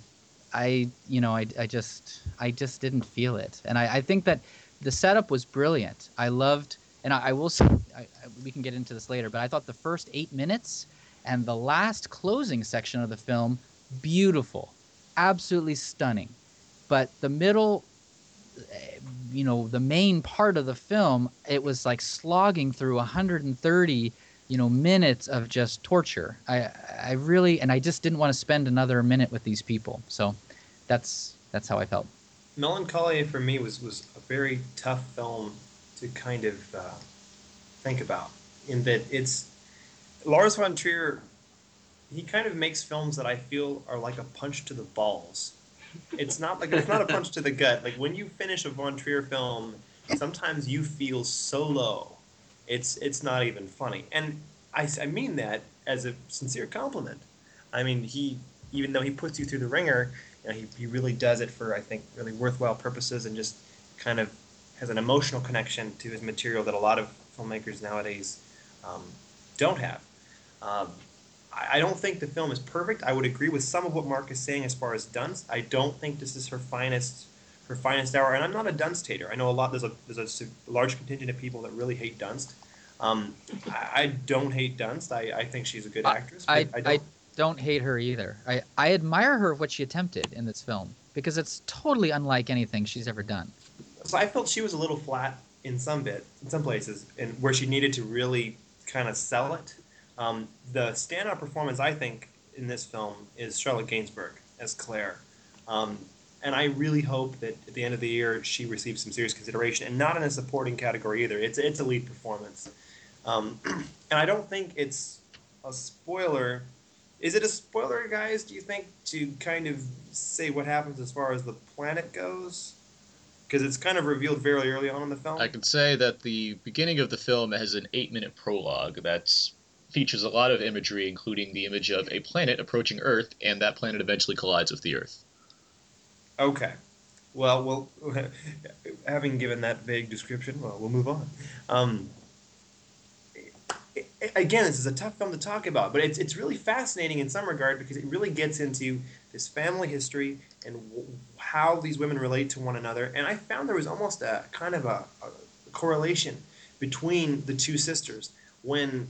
I, you know, I, I just, I just didn't feel it. And I, I think that the setup was brilliant. I loved, and I, I will say, I, we can get into this later, but I thought the first eight minutes and the last closing section of the film, beautiful, absolutely stunning. But the middle, eh, you know, the main part of the film, it was like slogging through 130, you know, minutes of just torture. I, I really, and I just didn't want to spend another minute with these people. So, that's that's how I felt. Melancholia for me was was a very tough film to kind of uh, think about in that it's Lars von Trier. He kind of makes films that I feel are like a punch to the balls. It's not like it's not a punch to the gut. Like when you finish a von Trier film, sometimes you feel so low, it's it's not even funny. And I, I mean that as a sincere compliment. I mean he even though he puts you through the ringer, you know, he, he really does it for I think really worthwhile purposes and just kind of has an emotional connection to his material that a lot of filmmakers nowadays um, don't have. Um, I I don't think the film is perfect. I would agree with some of what Mark is saying as far as Dunst. I don't think this is her finest her finest hour, and I'm not a Dunst hater. I know a lot. There's a there's a large contingent of people that really hate Dunst. Um, I, I don't hate Dunst. I, I think she's a good actress. But I, I, I, don't. don't hate her either. I, I admire her what she attempted in this film because it's totally unlike anything she's ever done. so I felt she was a little flat in some bit, in some places, and where she needed to really kind of sell it. Um, the standout performance, I think, in this film is Charlotte Gainsbourg as Claire. Um, and I really hope that at the end of the year she receives some serious consideration, and not in a supporting category either. It's it's a lead performance, um, and I don't think it's a spoiler. Is it a spoiler, guys? Do you think to kind of say what happens as far as the planet goes? Because it's kind of revealed very early on in the film. I can say that the beginning of the film has an eight-minute prologue that features a lot of imagery, including the image of a planet approaching Earth, and that planet eventually collides with the Earth. Okay. Well, well, having given that vague description, well, we'll move on. Um, again, this is a tough film to talk about, but it's, it's really fascinating in some regard because it really gets into this family history and w- how these women relate to one another. And I found there was almost a kind of a, a correlation between the two sisters. When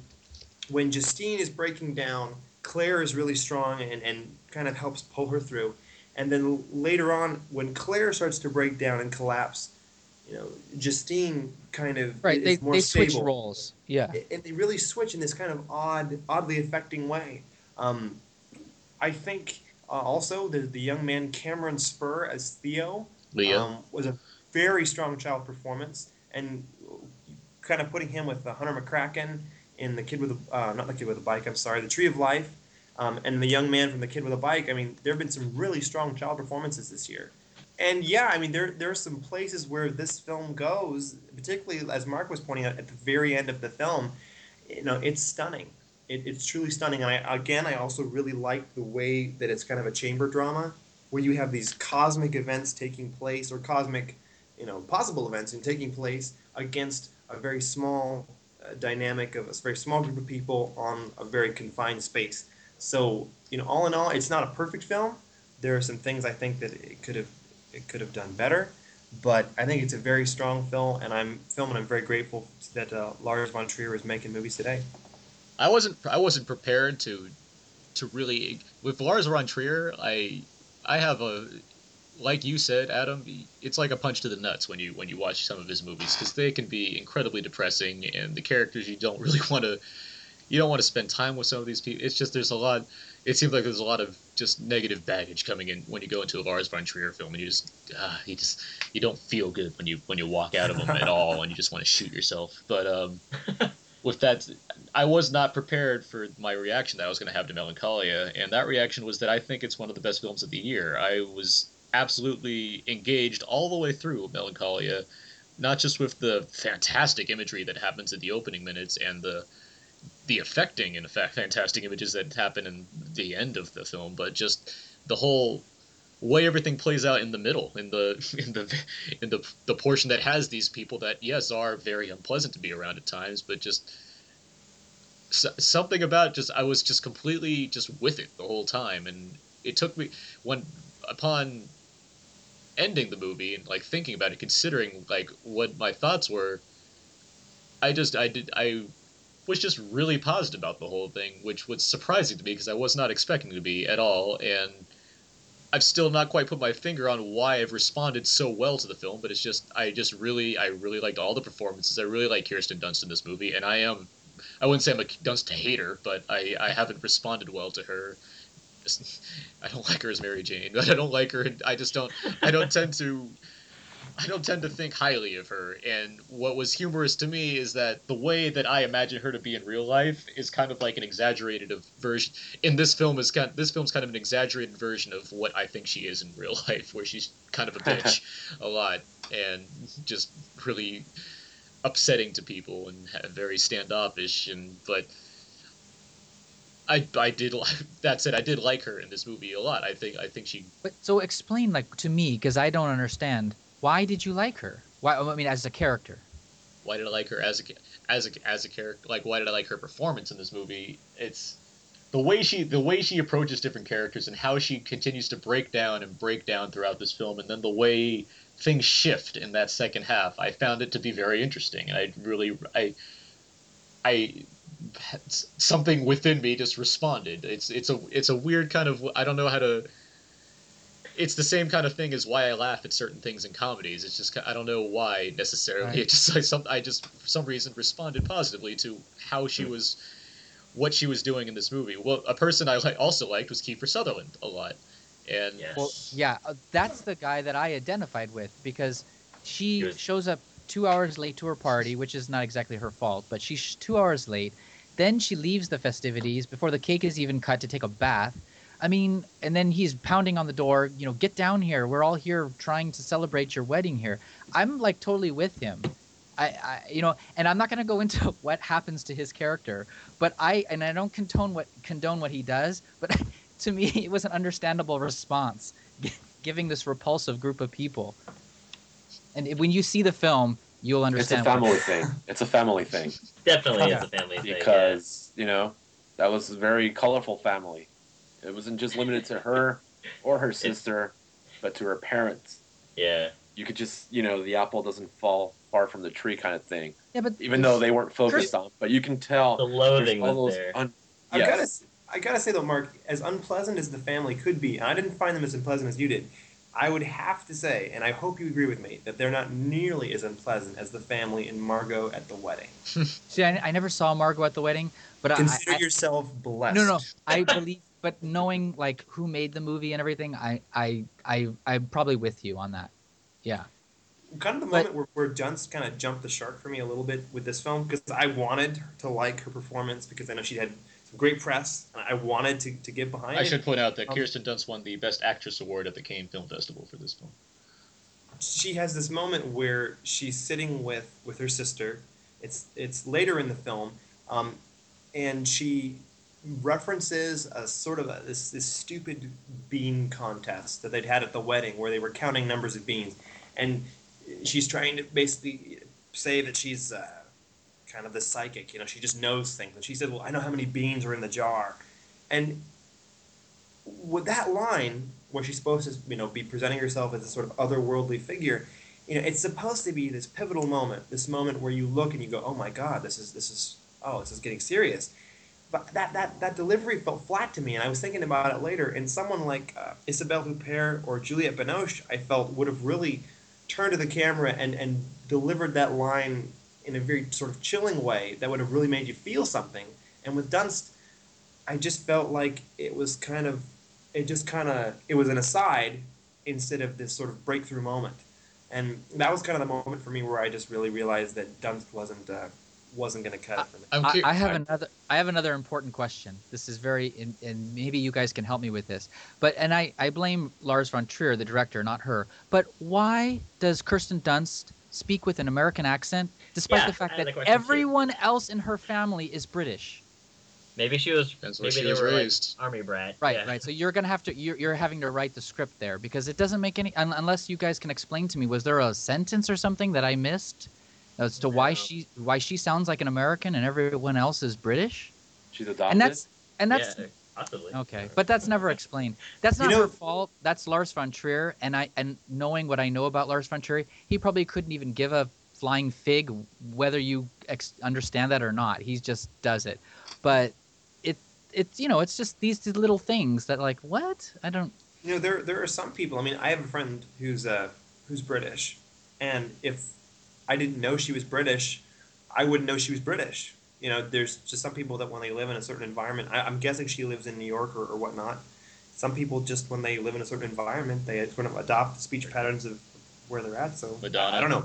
when Justine is breaking down, Claire is really strong and, and kind of helps pull her through. And then later on, when Claire starts to break down and collapse, you know, Justine kind of Right, is they, more they stable. switch roles. Yeah. And they really switch in this kind of odd, oddly affecting way. Um, I think uh, also the, the young man Cameron Spurr as Theo Leo. um, was a very strong child performance, and kind of putting him with uh, Hunter McCracken in the kid with a uh, not the kid with a bike. I'm sorry, the Tree of Life, um, and the young man from the kid with a bike. I mean, there have been some really strong child performances this year. And yeah, I mean, there there are some places where this film goes, particularly as Mark was pointing out at the very end of the film. You know, it's stunning. It, it's truly stunning. And I, again, I also really like the way that it's kind of a chamber drama, where you have these cosmic events taking place, or cosmic, you know, possible events and taking place against a very small dynamic of a very small group of people on a very confined space. So, you know, all in all, it's not a perfect film. There are some things I think that it could have it could have done better, but I think it's a very strong film, and I'm film, and I'm very grateful that uh, Lars von Trier is making movies today. I wasn't I wasn't prepared to to really with Lars von Trier. I I have a like you said, Adam. It's like a punch to the nuts when you when you watch some of his movies because they can be incredibly depressing, and the characters you don't really want to you don't want to spend time with some of these people. It's just there's a lot. It seems like there's a lot of just negative baggage coming in when you go into a Lars von Trier film, and you just uh, you just you don't feel good when you when you walk out of them at all, and you just want to shoot yourself. But um, with that, I was not prepared for my reaction that I was going to have to Melancholia, and that reaction was that I think it's one of the best films of the year. I was absolutely engaged all the way through Melancholia, not just with the fantastic imagery that happens at the opening minutes and the the affecting and fa- fantastic images that happen in the end of the film, but just the whole way everything plays out in the middle, in the in the in the the portion that has these people that yes are very unpleasant to be around at times, but just so, something about just I was just completely just with it the whole time, and it took me when upon ending the movie and like thinking about it, considering like what my thoughts were, I just I did I was just really positive about the whole thing, which was surprising to me because I was not expecting to be at all, and I've still not quite put my finger on why I've responded so well to the film, but it's just I just really I really liked all the performances. I really like Kirsten Dunst in this movie, and I am I wouldn't say I'm a Dunst hater, but I I haven't responded well to her. I don't like her as Mary Jane, but I don't like her. I just don't. I don't tend to. I don't tend to think highly of her. And what was humorous to me is that the way that I imagine her to be in real life is kind of like an exaggerated version. In this film is kind. This film's kind of an exaggerated version of what I think she is in real life, where she's kind of a bitch a lot and just really upsetting to people and very standoffish. And but I I did that said I did like her in this movie a lot. I think I think she But so explain like to me because I don't understand. Why did you like her? Why? I mean, as a character. why did I like her as a as a as a character? Like why did I like her performance in this movie? It's the way she the way she approaches different characters and how she continues to break down and break down throughout this film, and then the way things shift in that second half, I found it to be very interesting, and I really I I something within me just responded. It's it's a it's a weird kind of I don't know how to. It's the same kind of thing as why I laugh at certain things in comedies. It's just I don't know why necessarily. Right. It just I some I just for some reason responded positively to how she was, what she was doing in this movie. Well, a person I li- also liked was Kiefer Sutherland a lot, and Well, yeah, uh, that's the guy that I identified with because she shows up two hours late to her party, which is not exactly her fault, but she's two hours late. Then she leaves the festivities before the cake is even cut to take a bath. I mean, and then he's pounding on the door, you know, get down here. We're all here trying to celebrate your wedding here. I'm like totally with him. I, I you know, and I'm not going to go into what happens to his character, but I and I don't condone what condone what he does, but to me it was an understandable response giving this repulsive group of people. And when you see the film, you'll understand. It's a family thing. It's a family thing. Definitely Yeah. is a family thing. because you know that was a very colorful family. It wasn't just limited to her or her sister, but to her parents. Yeah. You could just you know the apple doesn't fall far from the tree kind of thing. Yeah, but even though they weren't focused on, but you can tell The loathing was there. un- I gotta, I gotta say though, Mark, as unpleasant as the family could be, and I didn't find them as unpleasant as you did. I would have to say, and I hope you agree with me, that they're not nearly as unpleasant as the family in Margot at the wedding. See, I, I never saw Margot at the wedding, but I- Consider I, I, yourself blessed. No, no, I believe, but knowing like who made the movie and everything, I, I, I, I'm probably with you on that. Yeah. kind of the moment where, where Dunst kind of jumped the shark for me a little bit with this film because I wanted to like her performance because I know she had great press and I wanted to, to get behind I it. should point out that Um, Kirsten Dunst won the Best Actress award at the Cannes Film Festival for this film. she has this moment where she's sitting with with her sister. It's it's later in the film, um, and she references a sort of a, this this stupid bean contest that they'd had at the wedding where they were counting numbers of beans, and she's trying to basically say that she's uh, kind of the psychic. You know, she just knows things, and she said, "Well, I know how many beans are in the jar," and with that line where she's supposed to you know be presenting herself as a sort of otherworldly figure you know it's supposed to be this pivotal moment this moment where you look and you go oh my god this is this is oh this is getting serious but that that that delivery felt flat to me and i was thinking about it later and someone like uh, isabelle huppert or juliette binoche i felt would have really turned to the camera and and delivered that line in a very sort of chilling way that would have really made you feel something and with dunst I just felt like it was kind of, it just kind of, it was an aside instead of this sort of breakthrough moment, and that was kind of the moment for me where I just really realized that Dunst wasn't uh, wasn't going to cut it for me. I, I have another. I have another important question. This is very, and, and maybe you guys can help me with this. But and I, I blame Lars von Trier, the director, not her. But why does Kirsten Dunst speak with an American accent, despite Yeah, the fact that that question too. everyone else in her family is British? Maybe she was. Depends maybe she they was were raised. like army brat. Right, yeah. right. So you're gonna have to. You're, you're having to write the script there because it doesn't make any. Un, unless you guys can explain to me, was there a sentence or something that I missed as to why she why she sounds like an American and everyone else is British? She's adopted. And that's and that's Yeah, possibly. Okay, but that's never explained. That's You not know- her fault. That's Lars von Trier, and I and knowing what I know about Lars von Trier, he probably couldn't even give a flying fig whether you ex- understand that or not. He just does it. But it it's you know it's just these little things that like what I don't. You know, there there are some people. I mean, I have a friend who's uh who's British, and if I didn't know she was British, I wouldn't know she was British. You know, there's just some people that when they live in a certain environment, I, I'm guessing she lives in New York or, or whatnot. Some people just when they live in a certain environment, they sort of adopt the speech patterns of where they're at. So Madonna. I don't know.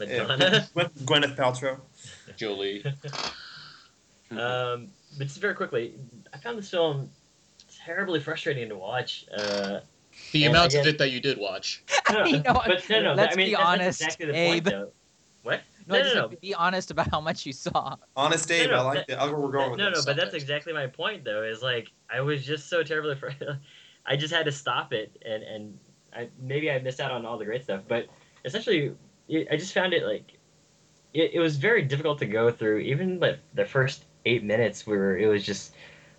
Madonna. Uh, Gwyneth Paltrow. Jolie. um, but just very quickly, I found this film terribly frustrating to watch. Uh, The amount again- of it that you did watch. No, You know, but no, no. let's I mean, be honest, exactly the Abe. point, though. What? No, No, no, no. be honest about how much you saw. Honest No, Dave, no, I like that- that. I'll go. We're going with no, this. no, but that's exactly my point, though. Is like I was just so terribly afraid. I just had to stop it, and and I, maybe I missed out on all the great stuff. But essentially, it, I just found it like it, it was very difficult to go through. Even like the first eight minutes, where it was just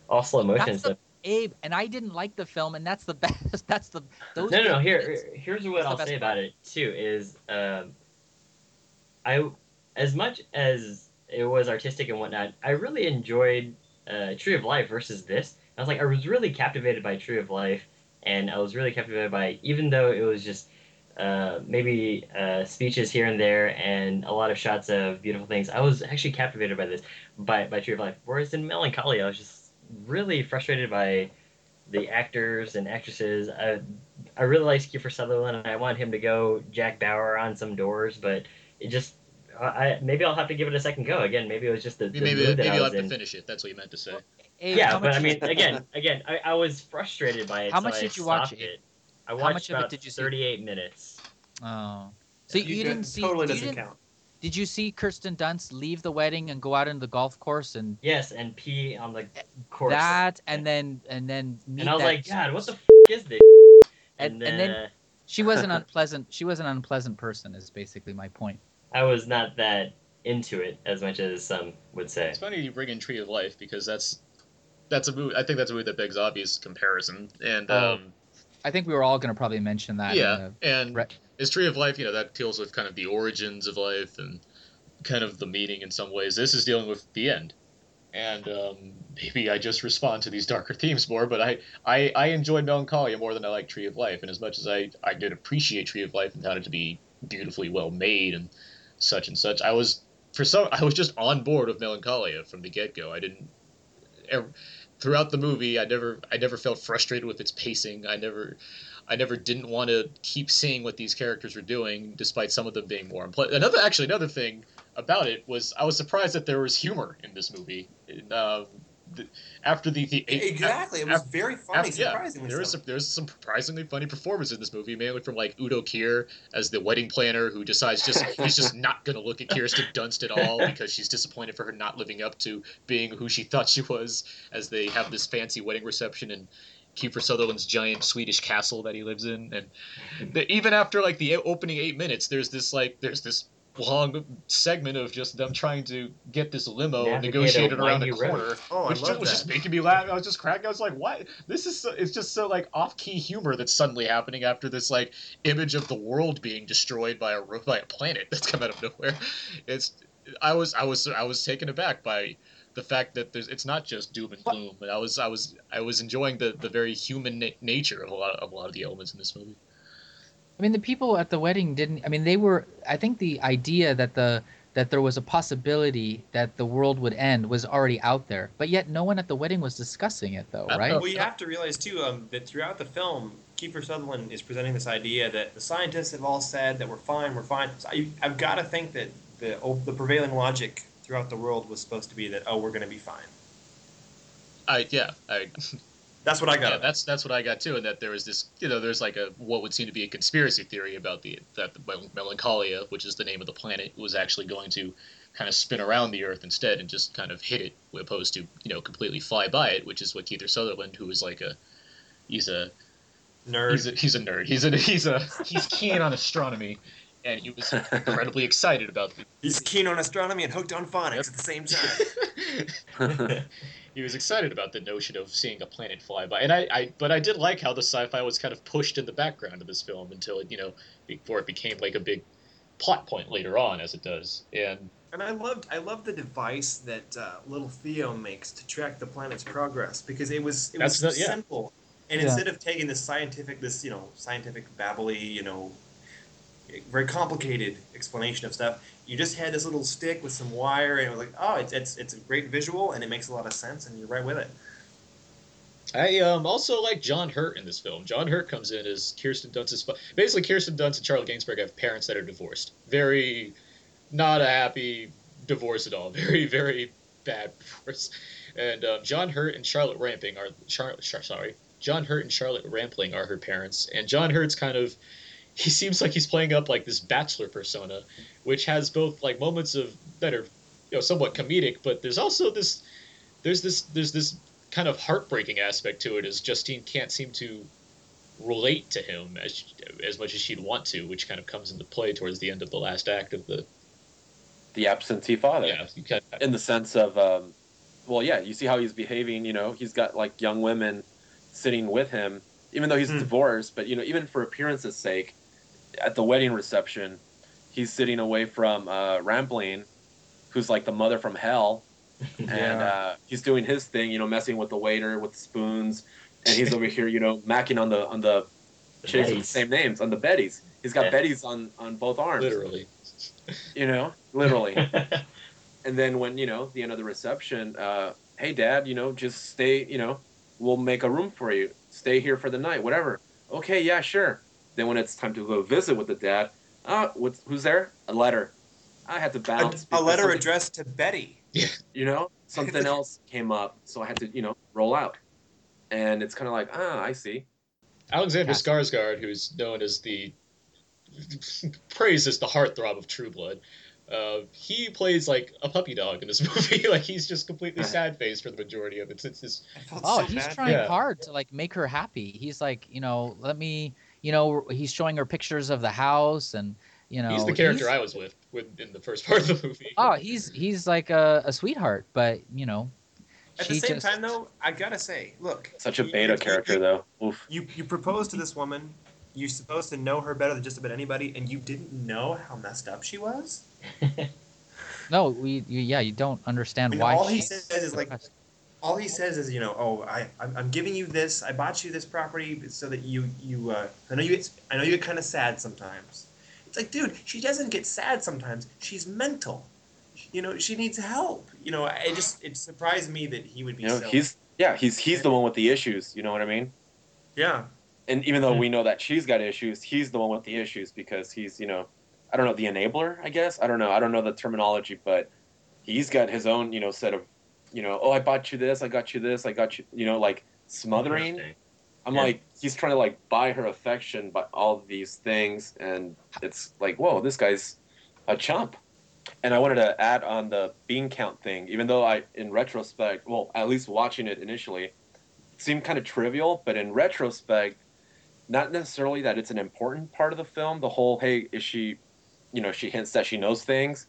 all slow motion stuff. Abe, and I didn't like the film, and that's the best. That's the those. no, no, no. Here, here's what I'll say part. about it too. Is um, I, as much as it was artistic and whatnot, I really enjoyed uh, Tree of Life versus this. I was like, I was really captivated by Tree of Life, and I was really captivated by, even though it was just uh, maybe uh, speeches here and there and a lot of shots of beautiful things. I was actually captivated by this, by by Tree of Life. Whereas in Melancholy, I was just really frustrated by the actors and actresses. I, I really liked Kiefer Sutherland, and I want him to go Jack Bauer on some doors, but it just. I, maybe I'll have to give it a second go again. Maybe it was just the, the Maybe mood that maybe I you'll was have to finish it. That's what you meant to say. Abe, yeah, but I mean, again, again, I, I was frustrated by it. How so much I did you watch, stopped Abe? it. I How watched much of it did you see? 38 minutes. Oh, so you, You didn't see? totally you doesn't didn't- count. Did you see Kirsten Dunst leave the wedding and go out into the golf course and Yes, and pee on the course. that, and then and then meet and I was that- like, God, what the f- is this? and, And, and then uh, she was an unpleasant. She was an unpleasant person. Is basically my point. I was not that into it as much as some would say. It's funny you bring in Tree of Life because that's that's a movie. I think that's a movie that begs obvious comparison. And Oh, um, I think we were all going to probably mention that. yeah, the- and is Tree of Life, you know, that deals with kind of the origins of life and kind of the meaning in some ways. This is dealing with the end. And um, maybe I just respond to these darker themes more, but I, I, I enjoyed Melancholia more than I like Tree of Life. And as much as I, I did appreciate Tree of Life and found it to be beautifully well made and such and such, I was for some I was just on board with Melancholia from the get go. I didn't ever, throughout the movie I never I never felt frustrated with its pacing. I never I never didn't want to keep seeing what these characters were doing, despite some of them being more unpleasant. Another, actually, another thing about it was I was surprised that there was humor in this movie. Um, the, after the, the Exactly, it was very funny, af- yeah, surprisingly there was some, there was some surprisingly funny performance in this movie, mainly from like Udo Kier as the wedding planner who decides just he's just not going to look at Kirsten Dunst at all because she's disappointed for her not living up to being who she thought she was. As they have this fancy wedding reception and Kiefer Sutherland's giant Swedish castle that he lives in, and the, even after like the opening eight minutes, there's this like there's this long segment of just them trying to get this limo Navigate a negotiated around the corner, Oh, I which just, was just making me laugh. I was just cracking. I was like, "What? This is so, it's just so like off-key humor that's suddenly happening after this like image of the world being destroyed by a by a planet that's come out of nowhere." It's I was I was I was taken aback by the fact that there's it's not just doom and gloom, but I was I was I was enjoying the, the very human na- nature of a lot of a lot of the elements in this movie. I mean, the people at the wedding didn't. I mean, they were. I think the idea that the that there was a possibility that the world would end was already out there, but yet no one at the wedding was discussing it, though, right? Well, you have to realize too um, that throughout the film, Kiefer Sutherland is presenting this idea that the scientists have all said that we're fine, we're fine. So I, I've got to think that the oh, the prevailing logic throughout the world was supposed to be that oh, we're going to be fine. I yeah I. That's what I got. Yeah, that's that's what I got too, and that there was this, you know, there's like a what would seem to be a conspiracy theory about the that the Melancholia, which is the name of the planet, was actually going to kind of spin around the Earth instead and just kind of hit it, opposed to you know completely fly by it, which is what Kiefer Sutherland, who is like a, he's a nerd, he's a, he's a nerd, he's a he's a he's keen on astronomy, and he was incredibly excited about the, He's keen on astronomy and hooked on phonics at the same time. he was excited about the notion of seeing a planet fly by, and I, I, but I did like how the sci-fi was kind of pushed in the background of this film until it, you know, before it became like a big plot point later on, as it does. And And I loved I loved the device that uh, little Theo makes to track the planet's progress because it was it was That's so the- yeah. simple. And Yeah. instead of taking this scientific this you know scientific babbly you know very complicated explanation of stuff, you just had this little stick with some wire and it was like oh it's it's it's a great visual and it makes a lot of sense and you're right with it. I um, also like John Hurt in this film. John Hurt comes in as Kirsten Dunst's. Basically, Kirsten Dunst and Charlotte Gainsbourg have parents that are divorced. Very, not a happy divorce at all. Very, very bad divorce. And um, John Hurt and Charlotte Rampling are Char- sorry, John Hurt and Charlotte Rampling are her parents. And John Hurt's kind of, he seems like he's playing up like this bachelor persona, which has both like moments of that are, you know, somewhat comedic, but there's also this, there's this, there's this kind of heartbreaking aspect to it as Justine can't seem to relate to him as as much as she'd want to, which kind of comes into play towards the end of the last act of the. the absentee father. Yeah, kind in the sense of, um, well, yeah, you see how he's behaving. You know, he's got like young women sitting with him, even though he's Hmm. divorced. But you know, even for appearance's sake, at the wedding reception, he's sitting away from uh, Rampling, who's like the mother from hell, and Yeah. uh, he's doing his thing. You know, messing with the waiter with the spoons, and he's over here, you know, macking on the on the chicks with the same names on the Bettys. He's got Yeah. Bettys on on both arms. Literally. You know, literally. and then when you know the end of the reception, uh, hey dad, you know, just stay. You know, we'll make a room for you. Stay here for the night, whatever. Okay, yeah, sure. Then when it's time to go visit with the dad, ah, what's who's there? A letter. I had to A, bounce. a because letter addressed to Betty. you know something else came up so i had to you know roll out and it's kind of like ah i see Alexander Skarsgård, who's known as the praised as the heartthrob of True Blood, uh, he plays like a puppy dog in this movie. like he's just completely sad faced for the majority of it. It's, it's, Oh, he's trying Yeah. hard to like make her happy. He's like, you know, let me, you know, he's showing her pictures of the house and you know. he's the character I was with, with in the first part of the movie. Oh, he's he's like a, a sweetheart, but you know, At she the same just time, though, I gotta say, look, such a beta you- character you- though Oof. You you propose to this woman. You're supposed to know her better than just about anybody, and you didn't know how messed up she was. no, we you, yeah, you don't understand I mean, why. all he she's says is like, depressed. All he says is, you know, oh, I I'm, I'm giving you this. I bought you this property so that you you. Uh, I know you get I know you get kind of sad sometimes. It's like, dude, she doesn't get sad sometimes. She's mental. You know, she needs help. You know, it just it surprised me that he would be. you know so, he's yeah he's he's the one with the issues you know what i mean yeah. and even though we know that she's got issues he's the one with the issues because he's you know i don't know the enabler i guess i don't know i don't know the terminology but he's got his own you know set of you know oh i bought you this i got you this i got you you know like smothering I'm Yeah. like, he's trying to like buy her affection by all these things, and it's like, whoa, this guy's a chump. And I wanted to add on the bean count thing, even though I, in retrospect, well, at least watching it initially, seemed kind of trivial, but in retrospect, not necessarily that it's an important part of the film. The whole, hey, is she, you know, she hints that she knows things,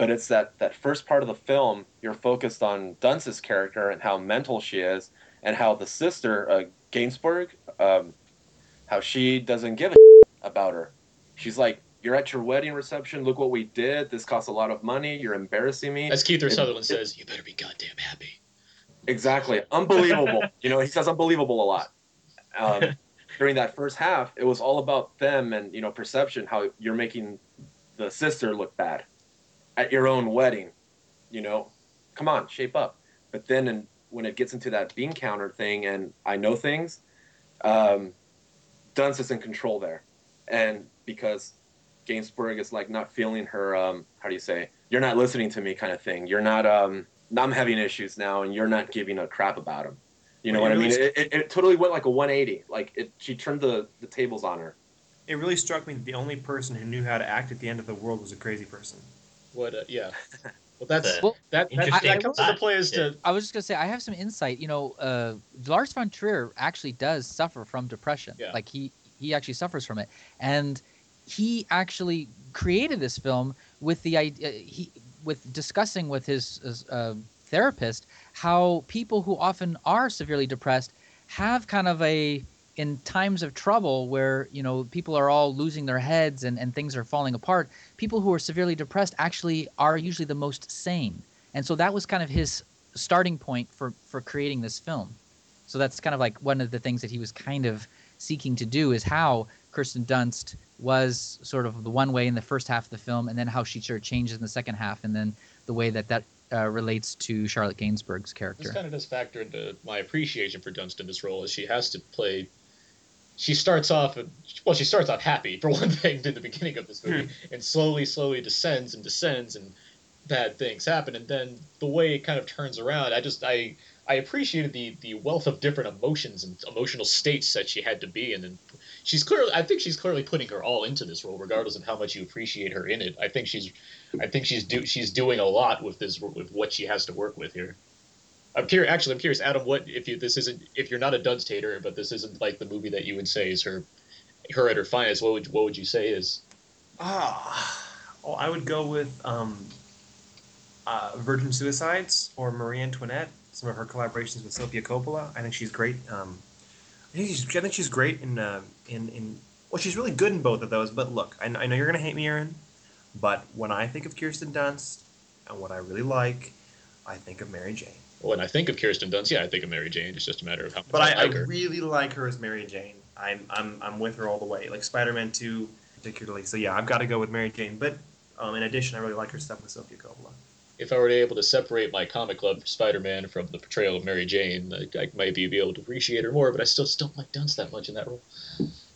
but it's that that first part of the film, you're focused on Dunst's character and how mental she is, and how the sister, uh, Gainsbourg, um, how she doesn't give a about her. She's like, "You're at your wedding reception. Look what we did. This costs a lot of money. You're embarrassing me." As Kiefer It- Sutherland says, you better be goddamn happy. Exactly. Unbelievable. you know, he says unbelievable a lot. Um, during that first half, it was all about them and, you know, perception, how you're making the sister look bad at your own wedding. You know, come on, shape up. But then in, when it gets into that bean counter thing and I know things, um, Dunst is in control there. And because Gainsbourg is like not feeling her, um, how do you say, you're not listening to me kind of thing. You're not, um, I'm having issues now and you're not giving a crap about them. You know Well, what I mean? It, it, it totally went like a 180. Like it, she turned the, the tables on her. It really struck me that the only person who knew how to act at the end of the world was a crazy person. What? Uh, yeah. Well, that's Well, that. That, that comes into thought. play as to I was just gonna say I have some insight. You know, uh, Lars von Trier actually does suffer from depression. Yeah. Like he he actually suffers from it, and he actually created this film with the idea he with discussing with his, his uh, therapist how people who often are severely depressed have kind of a in times of trouble where you know people are all losing their heads and, and things are falling apart people who are severely depressed actually are usually the most sane and so that was kind of his starting point for for creating this film so that's kind of like one of the things that he was kind of seeking to do is how kirsten dunst was sort of the one way in the first half of the film and then how she sort of changes in the second half and then the way that that uh, relates to charlotte gainsbourg's character this kind of does factor into my appreciation for Dunst in this role, is she has to play. She starts off, well, she starts off happy for one thing in the beginning of this hmm. movie, and slowly, slowly descends and descends, and bad things happen, and then the way it kind of turns around, I just I I appreciated the the wealth of different emotions and emotional states that she had to be in, and she's clearly I think she's clearly putting her all into this role, regardless of how much you appreciate her in it. I think she's I think she's do she's doing a lot with this with what she has to work with here. I'm curious. Actually, I'm curious, Adam. What if you this isn't if you're not a Dunst hater, but this isn't like the movie that you would say is her her at her finest? What would what would you say is? Ah, well, I would go with. Um, uh, Virgin Suicides or Marie Antoinette. Some of her collaborations with Sofia Coppola. I think she's great. Um, I think she's, I think she's great in uh, in in. Well, she's really good in both of those. But look, I, I know you're gonna hate me, Aaron. But when I think of Kirsten Dunst and what I really like, I think of Mary Jane. When I think of Kirsten Dunst, yeah, I think of Mary Jane. It's just a matter of how much But I, I I like her. really like her as Mary Jane. I'm I'm I'm with her all the way. Like Spider-Man Two, particularly. So yeah, I've got to go with Mary Jane. But um, in addition, I really like her stuff with Sofia Coppola. if I were able to separate my comic club Spider-Man from the portrayal of Mary Jane, I, I might be able to appreciate her more. But I still just don't like Dunst that much in that role.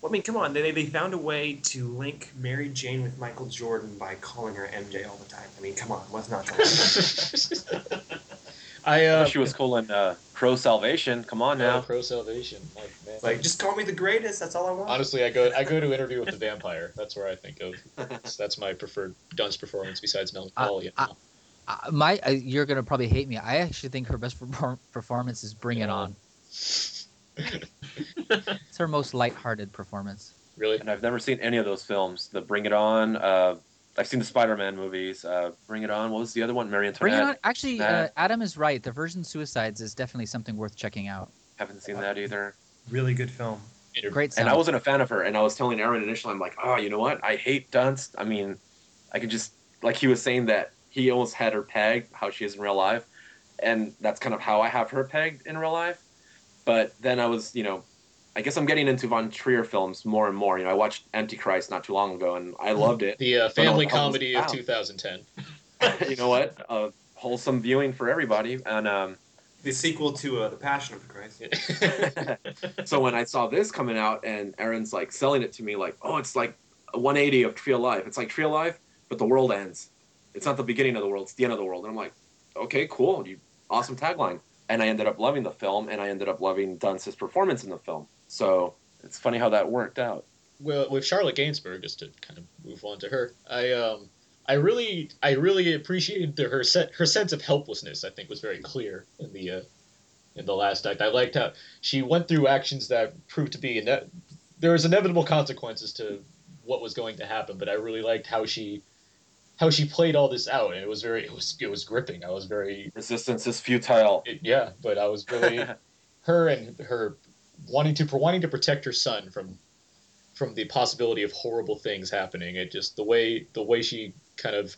Well, I mean, come on. They, they found a way to link Mary Jane with Michael Jordan by calling her MJ all the time. I mean, come on. What's not going on? I uh, she was calling in uh, Crow Salvation. Come on now. Pro Salvation. Like, man. like, just call me the greatest. That's all I want. Honestly, I go I go to Interview with the Vampire. That's where I think of. That's, that's my preferred Dunst performance besides Melancholia. Uh, my uh, you're gonna probably hate me. I actually think her best performance is Bring It On. it's her most lighthearted performance. Really? And I've never seen any of those films. The Bring It On. Uh, I've seen the Spider-Man movies. Uh, Bring It On. What was the other one? Mary Bring It On. Actually, uh, Adam is right. The Virgin Suicides is definitely something worth checking out. haven't seen that either. Really good film. Great sound. And I wasn't a fan of her. And I was telling Aaron initially, I'm like, oh, you know what? I hate Dunst. I mean, I could just like he was saying that he almost had her pegged how she is in real life, and that's kind of how I have her pegged in real life. But then I was, you know, I guess I'm getting into Von Trier films more and more. You know, I watched Antichrist not too long ago, and I loved it. The uh, family what the hell comedy it's of 2010. you know what? A wholesome viewing for everybody. And um, The sequel to uh, The Passion of the Christ. so when I saw this coming out, and Aaron's like selling it to me, like, oh, it's like a 180 of Tree of Life. It's like Tree of Life, but the world ends. It's not the beginning of the world; it's the end of the world. And I'm like, okay, cool, you awesome tagline. And I ended up loving the film, and I ended up loving Dunst's performance in the film. So it's funny how that worked out. well, with Charlotte Gainsbourg, just to kind of move on to her, I um, I really, I really appreciated the, her set, her sense of helplessness. I think was very clear in the, uh, in the last act. I liked how she went through actions that proved to be ine- there was inevitable consequences to what was going to happen, but I really liked how she, how she played all this out, and it was very, it was, it was gripping. I was very Resistance is futile. it, yeah, but I was really her and her wanting to wanting to protect her son from from the possibility of horrible things happening. It just the way the way she kind of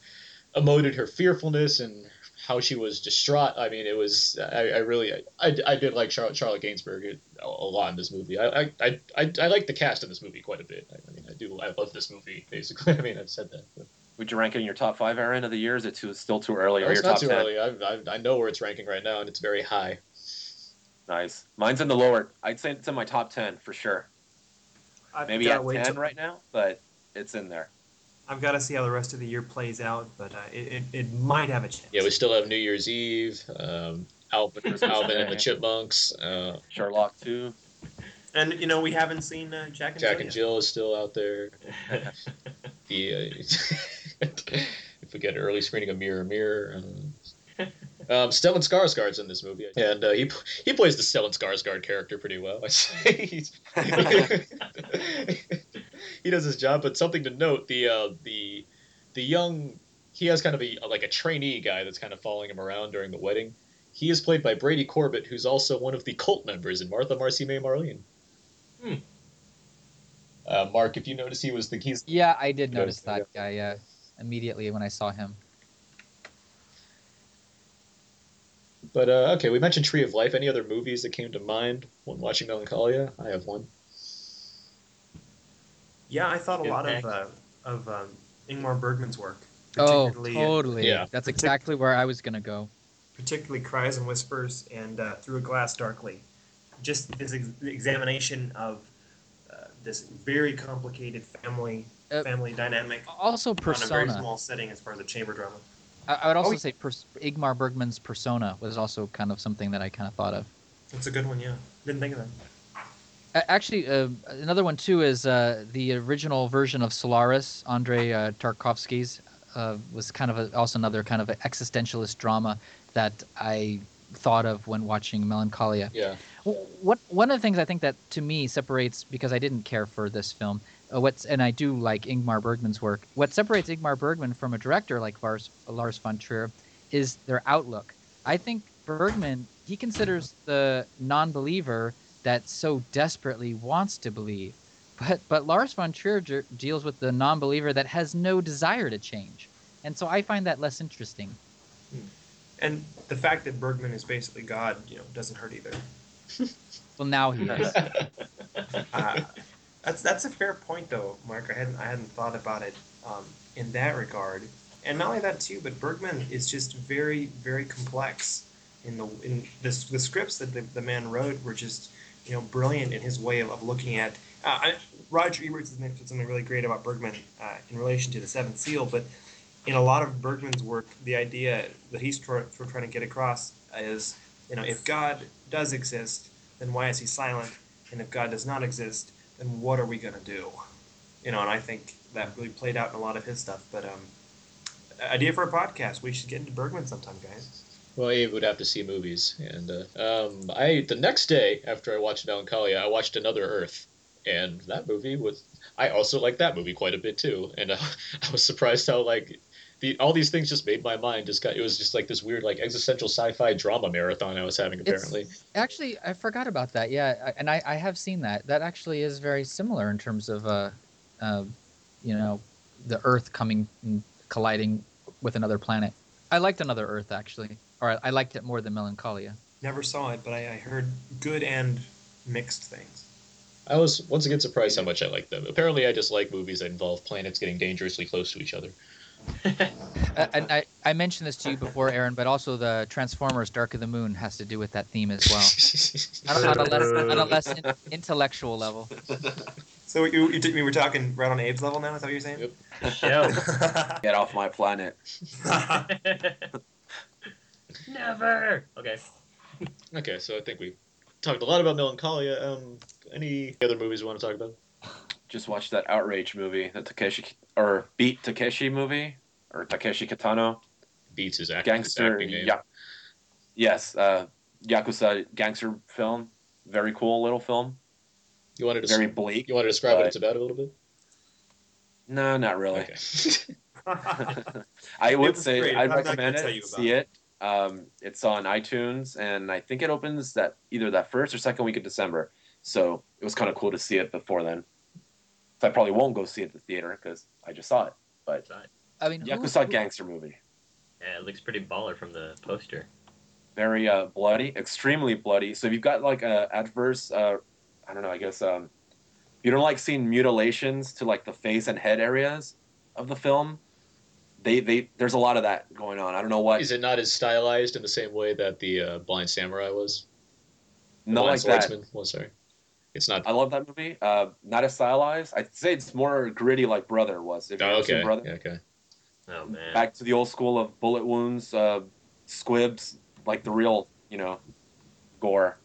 emoted her fearfulness and how she was distraught. I mean, it was I, I really I, I did like Charlotte Charlotte Gainsbourg a, lot in this movie. I I, I I like the cast in this movie quite a bit. I, mean, I do I love this movie basically. I mean, I've said that. But. Would you rank it in your top five, Aaron, of the year? Is it too still too early? Or it's your not top too 10? early. I, I I know where it's ranking right now, and it's very high. Nice. Mine's in the lower. I'd say it's in my top ten for sure. I've Maybe gotta at wait ten till- right now, but it's in there. I've got to see how the rest of the year plays out, but uh, it, it, it might have a chance. Yeah, we still have New Year's Eve, um, Alvin, Alvin and the Chipmunks. Uh, Sherlock too. And you know we haven't seen uh, Jack and Jill Jack Jill and yet. Jill is still out there. the uh, if we get an early screening of Mirror Mirror. Um, um, Stellan Skarsgård's in this movie, and uh, he he plays the Stellan Skarsgård character pretty well. I say he does his job. But something to note: the uh, the the young he has kind of a like a trainee guy that's kind of following him around during the wedding. He is played by Brady Corbet, who's also one of the cult members in Martha, Marcy, May, Marlene. Hmm. Uh, Mark, if you notice, he was the he's Yeah, I did notice that guy. Yeah, immediately when I saw him. But uh, okay, we mentioned Tree of Life. Any other movies that came to mind when watching Melancholia? I have one. Yeah, I thought a Good lot pick. of uh, of um, Ingmar Bergman's work. Oh, particularly, totally. Yeah. That's exactly where I was gonna go. particularly Cries and Whispers and uh, Through a Glass Darkly. Just this ex- examination of uh, this very complicated family Uh, family dynamic Also, on a very Persona. small setting as far as a chamber drama. I, I would also Oh, say pers- Ingmar Bergman's Persona was also kind of something that I kind of thought of. That's a good one, yeah. Didn't think of that. Actually, uh, another one too is uh, the original version of Solaris, Andrei uh, Tarkovsky's, uh, was kind of a, also another kind of existentialist drama that I thought of when watching Melancholia. Yeah. What one of the things I think that to me separates because I didn't care for this film. Uh, what's and I do like Ingmar Bergman's work. What separates Ingmar Bergman from a director like Lars Lars von Trier is their outlook. I think Bergman he considers the non-believer that so desperately wants to believe, but but Lars von Trier j- deals with the non-believer that has no desire to change, and so I find that less interesting. And the fact that Bergman is basically God, you know, doesn't hurt either. Well, now he is. uh, that's that's a fair point though, Mark. I hadn't I hadn't thought about it um, in that regard. And not only that too, but Bergman is just very very complex in the in the, the scripts that the, the man wrote were just you know brilliant in his way of, of looking at. Uh, I, Roger Ebert said something really great about Bergman uh, in relation to the Seventh Seal, but in a lot of Bergman's work, the idea that he's try, trying to get across is, you know, if God does exist, then why is he silent? And if God does not exist, then what are we going to do? You know, and I think that really played out in a lot of his stuff. But um, idea for a podcast. We should get into Bergman sometime, guys. Well, Abe would have to see movies, and uh, um, I the next day after I watched Melancholia, I watched Another Earth, and that movie was. I also liked that movie quite a bit too, and uh, I was surprised how like the all these things just made my mind just got. It was just like this weird like existential sci-fi drama marathon I was having apparently. It's, actually, I forgot about that. Yeah, and I, I have seen that. That actually is very similar in terms of, uh, uh, you know, the Earth coming and colliding with another planet. I liked Another Earth actually, or I, I liked it more than Melancholia. Never saw it, but I, I heard good and mixed things. I was once again surprised how much I liked them. Apparently, I just like movies that involve planets getting dangerously close to each other. Uh, and I, I mentioned this to you before, Aaron, but also the Transformers: Dark of the Moon has to do with that theme as well. on, a- on a less, on a less in- intellectual level. So you, you, we were talking right on Abe's level now. Is that what you're saying? Yep. Get off my planet. Never. Okay. Okay, so I think we talked a lot about Melancholia. Um, any other movies you want to talk about? Just watched that Outrage movie, the Takeshi or Beat Takeshi movie or Takeshi Kitano. Beats his act- gangster. acting name. Yeah. Yes, uh, Yakuza gangster film. Very cool little film. You wanted to very s- bleak. You want to describe what it's about a little bit? No, not really. I would It's say great. I'd I'm recommend it. you about See it. Um, it's on iTunes, and I think it opens that either that first or second week of December. So it was kind of cool to see it before then. So I probably won't go see it at the theater because I just saw it. But I mean, who- Yakuza who- gangster movie, Yeah, it looks pretty baller from the poster. very uh, bloody, extremely bloody. So if you've got like a adverse, uh, I don't know, I guess um, if you don't like seeing mutilations to like the face and head areas of the film. They, they, there's a lot of that going on. I don't know what. Is it not as stylized in the same way that the uh, Blind Samurai was? The Not Blind like that. Swordsman was. Sorry, it's not. I love that movie. Uh, not as stylized. I'd say it's more gritty, like Brother was. If Oh, okay. Brother, yeah, okay. Oh man. back to the old school of bullet wounds, uh, squibs, like the real, you know, gore.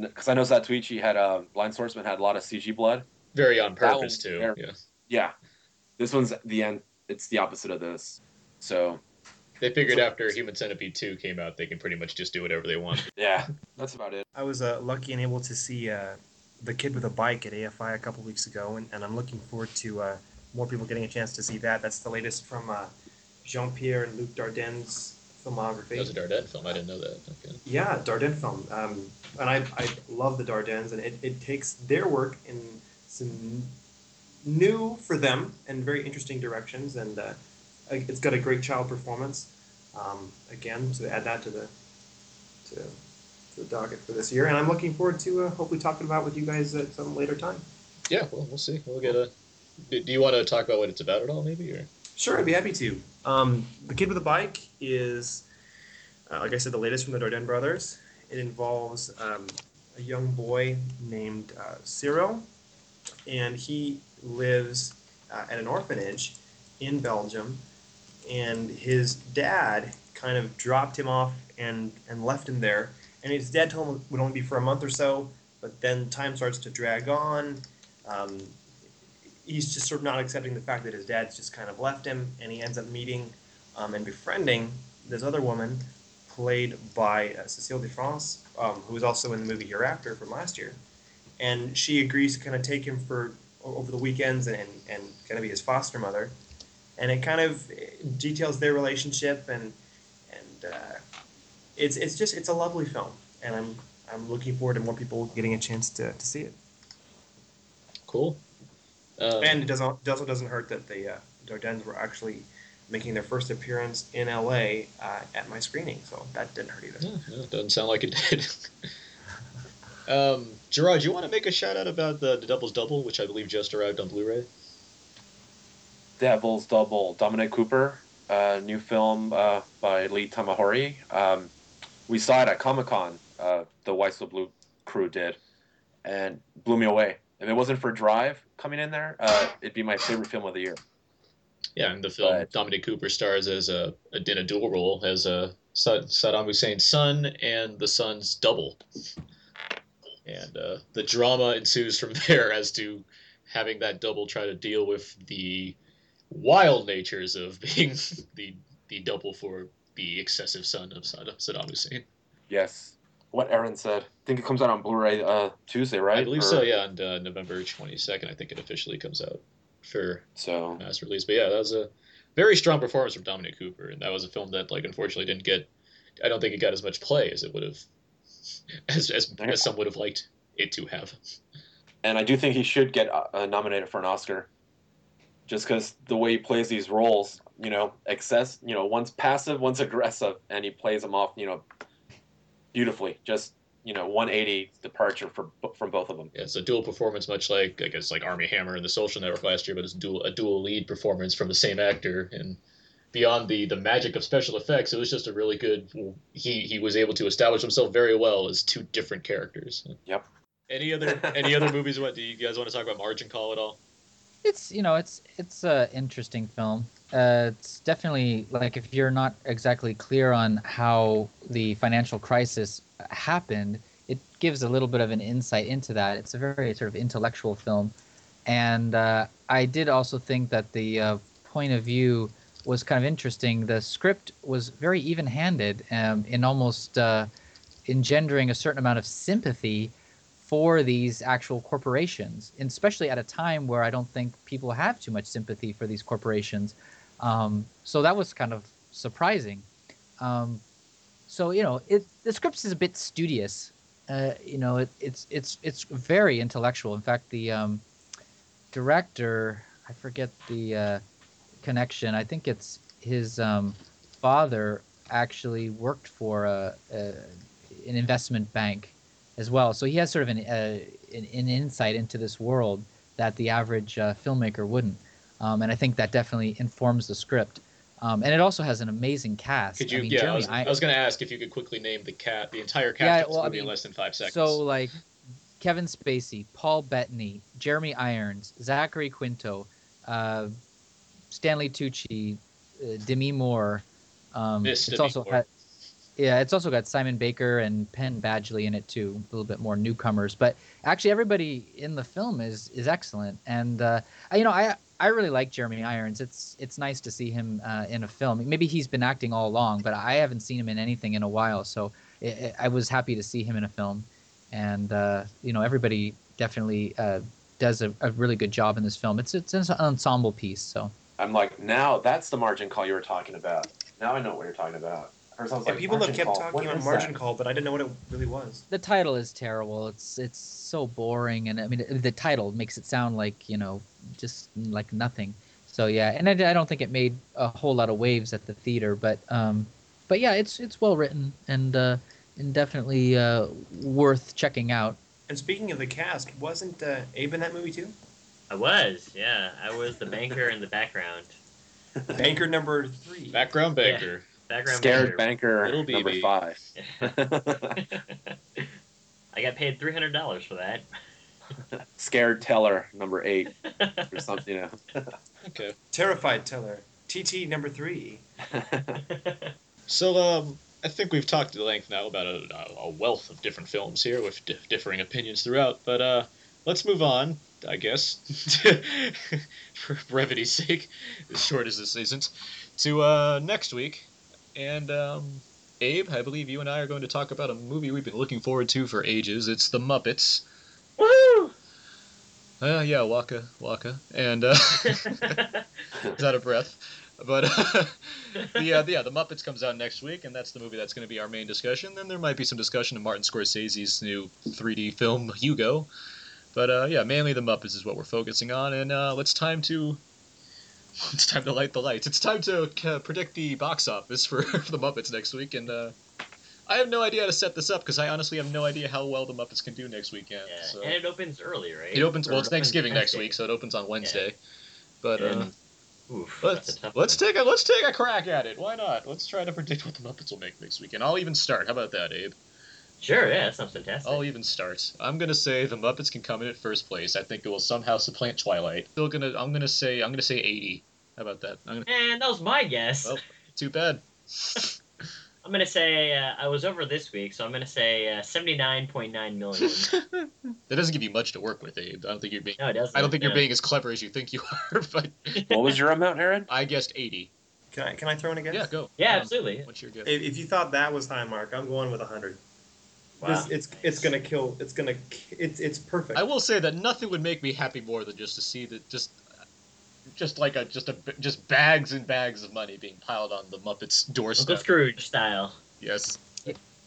Because I know Zatoichi had uh, Blind Swordsman had a lot of CG blood. Very on purpose too. very- Yeah. Yeah, this one's the end. It's the opposite of this. So They figured after Human Centipede 2 came out, they can pretty much just do whatever they want. yeah, that's about it. I was uh, lucky and able to see uh, the kid with a bike at AFI a couple weeks ago, and, and I'm looking forward to uh, more people getting a chance to see that. That's the latest from uh, Jean Pierre and Luc Dardenne filmography. That was a Dardenne film. I didn't know that. Okay. Yeah, Dardenne film. Um, and I, I love the Dardennes, and it, it takes their work in some new for them and very interesting directions. And uh, it's got a great child performance. Um, again, so add that to the to the docket for this year. And I'm looking forward to uh, hopefully talking about with you guys at some later time. Yeah, well, we'll see. We'll get a. Do do you want to talk about what it's about at all, maybe? Or Sure, I'd be happy to. Um, the Kid with a Bike is, uh, like I said, the latest from the Dardenne brothers. It involves um, a young boy named uh, Cyril, and he lives uh, at an orphanage in Belgium. And his dad kind of dropped him off and, and left him there. And his told him would only be for a month or so, but then time starts to drag on. Um, he's just sort of not accepting the fact that his dad's just kind of left him, and he ends up meeting um, and befriending this other woman, played by uh, Cécile de France, um, who was also in the movie Hereafter from last year. And she agrees to kind of take him for over the weekends and, and, and kind of be his foster mother. And it kind of eh, details their relationship and uh, it's it's just it's a lovely film, and I'm I'm looking forward to more people getting a chance to, to see it. Cool. Um, and it doesn't it also doesn't hurt that the uh, Dardennes were actually making their first appearance in LA uh, at my screening, so that didn't hurt either. Yeah, yeah, it doesn't sound like it did. um, Gerard, do you want to make a shout out about the, the Devil's Double, which I believe just arrived on Blu-ray? Devil's Double, Dominic Cooper, uh, new film uh, by Lee Tamahori. Um, we saw it at Comic Con. Uh, the Why So Blue crew did, and blew me away. If it wasn't for Drive coming in there, uh, it'd be my favorite film of the year. Yeah, in the film, Dominic Cooper stars as a, a in a dual role as a Saddam Hussein's son and the son's double, and uh, the drama ensues from there as to having that double try to deal with the wild natures of being the the double for the excessive son of Saddam, Hussein. Yes. What Aaron said. I think it comes out on Blu-ray uh, Tuesday, right? I believe Or- so. Yeah, on uh, November twenty second, I think it officially comes out for so mass release. But yeah, that was a very strong performance from Dominic Cooper, and that was a film that, like, unfortunately didn't get. I don't think it got as much play as it would have, as as, as some would have liked it to have. and I do think he should get uh, nominated for an Oscar, just because the way he plays these roles, you know, excess, you know, one's passive, one's aggressive, and he plays them off, you know, beautifully. Just you know, 180 departure from from both of them. Yeah, it's a dual performance, much like I guess like Armie Hammer in The Social Network last year, but it's dual a dual lead performance from the same actor. And beyond the the magic of special effects, it was just a really good. He he was able to establish himself very well as two different characters. Yep. Any other any other movies? What do you guys want to talk about? Margin Call at all? It's you know it's it's a interesting film. Uh, it's definitely like if you're not exactly clear on how the financial crisis happened, it gives a little bit of an insight into that. It's a very sort of intellectual film, and uh, I did also think that the uh, point of view was kind of interesting. The script was very even-handed um, in almost uh, engendering a certain amount of sympathy for these actual corporations, especially at a time where I don't think people have too much sympathy for these corporations. Um, so that was kind of surprising. Um, so you know, it, the script is a bit studious. Uh, you know, it, it's it's it's very intellectual. In fact, the um, director, I forget the uh, connection. I think it's his um, father actually worked for a, a, an investment bank as well. So he has sort of an, uh, an, an insight into this world that the average uh, filmmaker wouldn't. Um, and I think that definitely informs the script. Um, and it also has an amazing cast. Could you? I mean, yeah, Jeremy I was, I- I was going to ask if you could quickly name the cat, the entire cast Yeah, of this well, I movie in mean, less than five seconds. So like Kevin Spacey, Paul Bettany, Jeremy Irons, Zachary Quinto, uh, Stanley Tucci, uh, Demi Moore. Um, Miss it's Demi also Moore. got, yeah, it's also got Simon Baker and Penn Badgley in it too. A little bit more newcomers, but actually everybody in the film is is excellent. And uh, I- you know, I I really like Jeremy Irons. It's it's nice to see him uh, in a film. Maybe he's been acting all along, but I haven't seen him in anything in a while. So i i I was happy to see him in a film. And uh, you know, everybody definitely uh, does a, a really good job in this film. It's it's an ensemble piece. So I'm like, now that's the margin call you were talking about. Now I know what you're talking about. First I Yeah, like, people have kept call, talking what about margin that? call, but I didn't know what it really was. the title is terrible. It's it's so boring, and I mean the title makes it sound like you know just like nothing. So yeah, and I, I don't think it made a whole lot of waves at the theater, but um, but yeah, it's it's well written and uh, and definitely uh, worth checking out. And speaking of the cast, wasn't uh, Abe in that movie too? I was, yeah. I was the banker in the background. Banker number three. Background banker. Background Scared banker. banker Little number BB. five. I got paid three hundred dollars for that. Scared teller number eight or something. You know. Okay. Terrified Teller. TT number three. So, um, I think we've talked at length now about a, a wealth of different films here with di- differing opinions throughout. But uh, let's move on, I guess, for brevity's sake, as short as this isn't, to uh, next week. And um, Abe, I believe you and I are going to talk about a movie we've been looking forward to for ages. It's The Muppets. Woohoo! Uh, yeah, Waka, Waka, and uh, is out of breath. But uh, yeah, the Muppets comes out next week, and that's the movie that's going to be our main discussion. Then there might be some discussion of Martin Scorsese's new 3D film Hugo. But uh, yeah, mainly the Muppets is what we're focusing on, and uh, it's time to it's time to light the lights. It's time to uh, predict the box office for, for the Muppets next week, and uh, I have no idea how to set this up because I honestly have no idea how well the Muppets can do next weekend. Yeah, so. and it opens early, right? It opens Or well. It's opens Thanksgiving next week, so it opens on Wednesday. But uh, Oof, let's let's take a let's take a crack at it. Why not? Let's try to predict what the Muppets will make next weekend. I'll even start. How about that, Abe? Sure, yeah, that sounds fantastic. I'll even start. I'm gonna say the Muppets can come in at first place. I think it will somehow supplant Twilight. Still gonna. I'm gonna say. I'm gonna say 80. How about that? I'm gonna, And that was my guess. well, too bad. I'm gonna say uh, I was over this week, so I'm gonna say uh, 79.9 million. That doesn't give you much to work with, Abe. I don't think you're being. No, it doesn't. I don't think you're being as clever as you think you are. But What was your amount, Aaron? I guessed 80. Can I can I throw in a guess? Yeah, go. Yeah, Um, absolutely. What's your guess? If, if you thought that was high mark, I'm going with 100. Wow. This, it's it's gonna kill. It's gonna. It's it's perfect. I will say that nothing would make me happy more than just to see that just just like a just a just bags and bags of money being piled on the Muppets Uncle doorstep. Scrooge style. Yes.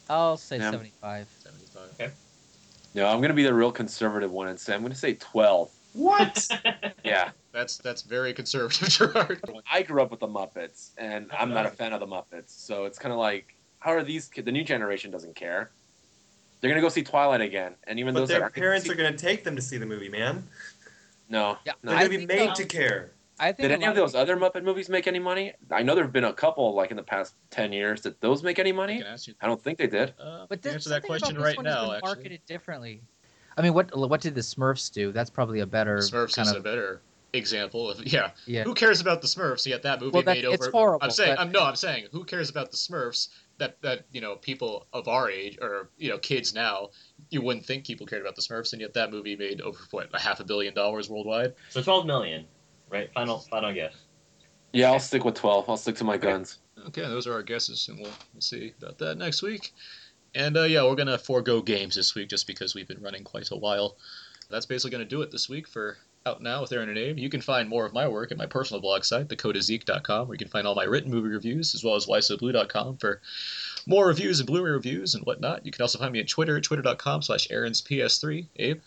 I'll say Yeah. 75. 75. Okay. No, I'm gonna be the real conservative one and say I'm gonna say 12. What? Yeah, That's that's very conservative, Gerard. I grew up with the Muppets, and I'm not a fan of the Muppets, so it's kind of like, how are these kids? The new generation doesn't care. They're gonna go see Twilight again, and even but those their aren't parents see- are gonna take them to see the movie, man. No, Yeah, no. They're I gonna be made that- to care. I think Did any of those other Muppet movies make any money? I know there have been a couple, like in the past ten years, did those make any money? can ask you. I don't think they did. Uh, But this, answer that question about this right one has now, actually, marketed differently. I mean, what what did the Smurfs do? That's probably a better Smurfs kind is of a better example of yeah. yeah. Who cares about the Smurfs? Yet that movie Well, that- made over. it's horrible, I'm saying, but- I'm no, I'm saying, who cares about the Smurfs? That that you know, people of our age or you know, kids now, you wouldn't think people cared about the Smurfs, and yet that movie made over what a half a billion dollars worldwide. So 12 million, right? Final final guess. Yeah, I'll stick with twelve. I'll stick to my guns. Okay, those are our guesses, and we'll, we'll see about that next week. And uh, yeah, we're gonna forego games this week just because we've been running quite a while. That's basically gonna do it this week for Out Now with Aaron and Abe. You can find more of my work at my personal blog site, thecodazeek.com, where you can find all my written movie reviews, as well as whysoblue.com for more reviews and Blu-ray reviews and whatnot. You can also find me at Twitter, twitter.com slash aaronsps3. Abe?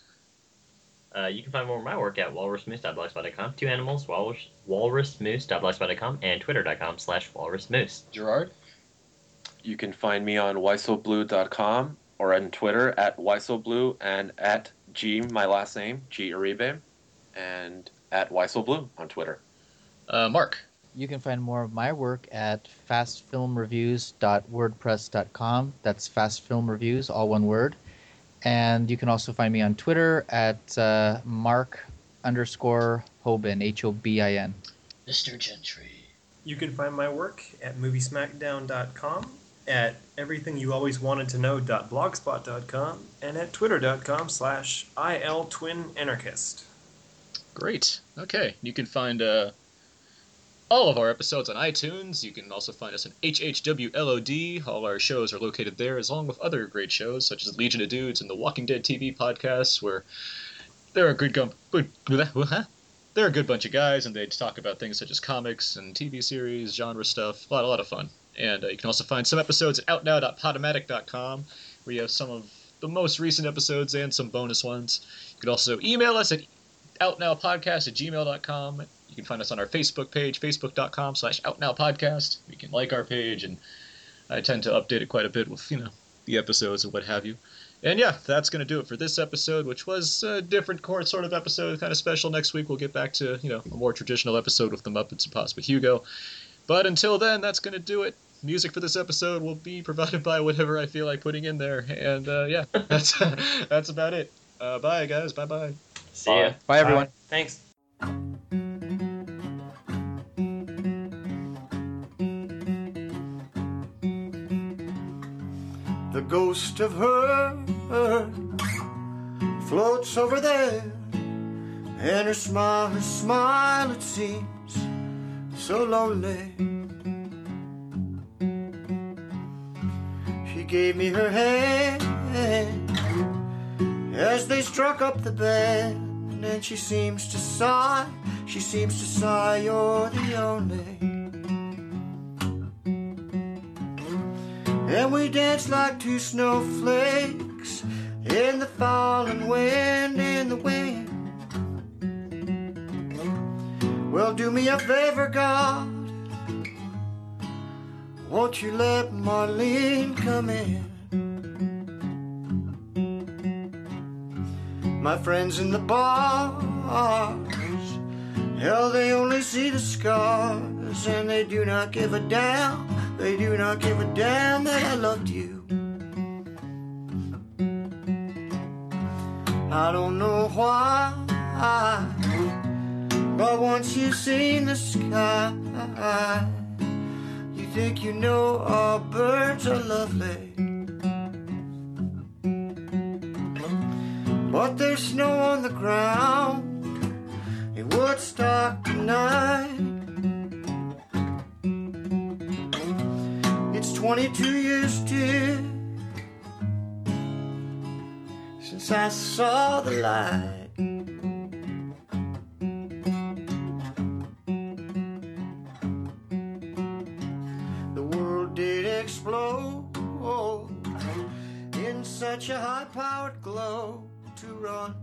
Uh, you can find more of my work at walrusmoose.blogspot.com. Two animals, walrus, walrusmoose.blogspot.com, and twitter.com slash walrusmoose. Gerard? You can find me on whysoblue.com or on Twitter at wysoblue and at G, my last name, G Uribe, and at wysoblue on Twitter. Uh, Mark? You can find more of my work at fastfilmreviews.wordpress.com. That's fastfilmreviews, all one word. And you can also find me on Twitter at uh, mark underscore Hobin, H O B I N. Mr. Gentry. You can find my work at moviesmackdown.com, at everythingyoualwayswantedtoknow.blogspot.com, and at twitter.com slash iltwinanarchist. Great. Okay. You can find uh, all of our episodes on iTunes. You can also find us on HHWLOD. All our shows are located there, along with other great shows such as Legion of Dudes and the Walking Dead TV podcasts, where they're a good gum-? They're a good bunch of guys, and they talk about things such as comics and TV series, genre stuff. A lot, a lot of fun. And uh, you can also find some episodes at outnow.podomatic.com, where you have some of the most recent episodes and some bonus ones. You can also email us at outnowpodcast at gmail.com. You can find us on our Facebook page, facebook.com slash outnowpodcast. You can like our page, and I tend to update it quite a bit with, you know, the episodes and what have you. And yeah, that's going to do it for this episode, which was a different sort of episode, kind of special. Next week we'll get back to, you know, a more traditional episode with the Muppets and possibly Hugo. But until then, that's going to do it. Music for this episode will be provided by whatever I feel like putting in there. And uh, yeah, that's that's about it. Uh, bye, guys. Bye bye. See ya. Bye, everyone. Thanks. The ghost of her floats over there, and her smile, her smile, it seems so lonely. She gave me her hand as they struck up the band, and she seems to sigh. She seems to sigh, you're the only. And we dance like two snowflakes in the falling wind, in the wind. Well, do me a favor, God. Won't you let Marlene come in? My friends in the bars, hell, they only see the scars, and they do not give a damn. They do not give a damn that I loved you. I don't know why, but once you've seen the sky, you think you know all birds are lovely. But there's snow on the ground in Woodstock tonight. It's 22 years, dear, since I saw the light. The world did explode in such a high powered glow. To run,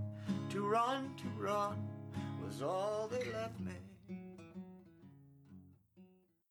to run, to run was all they left me.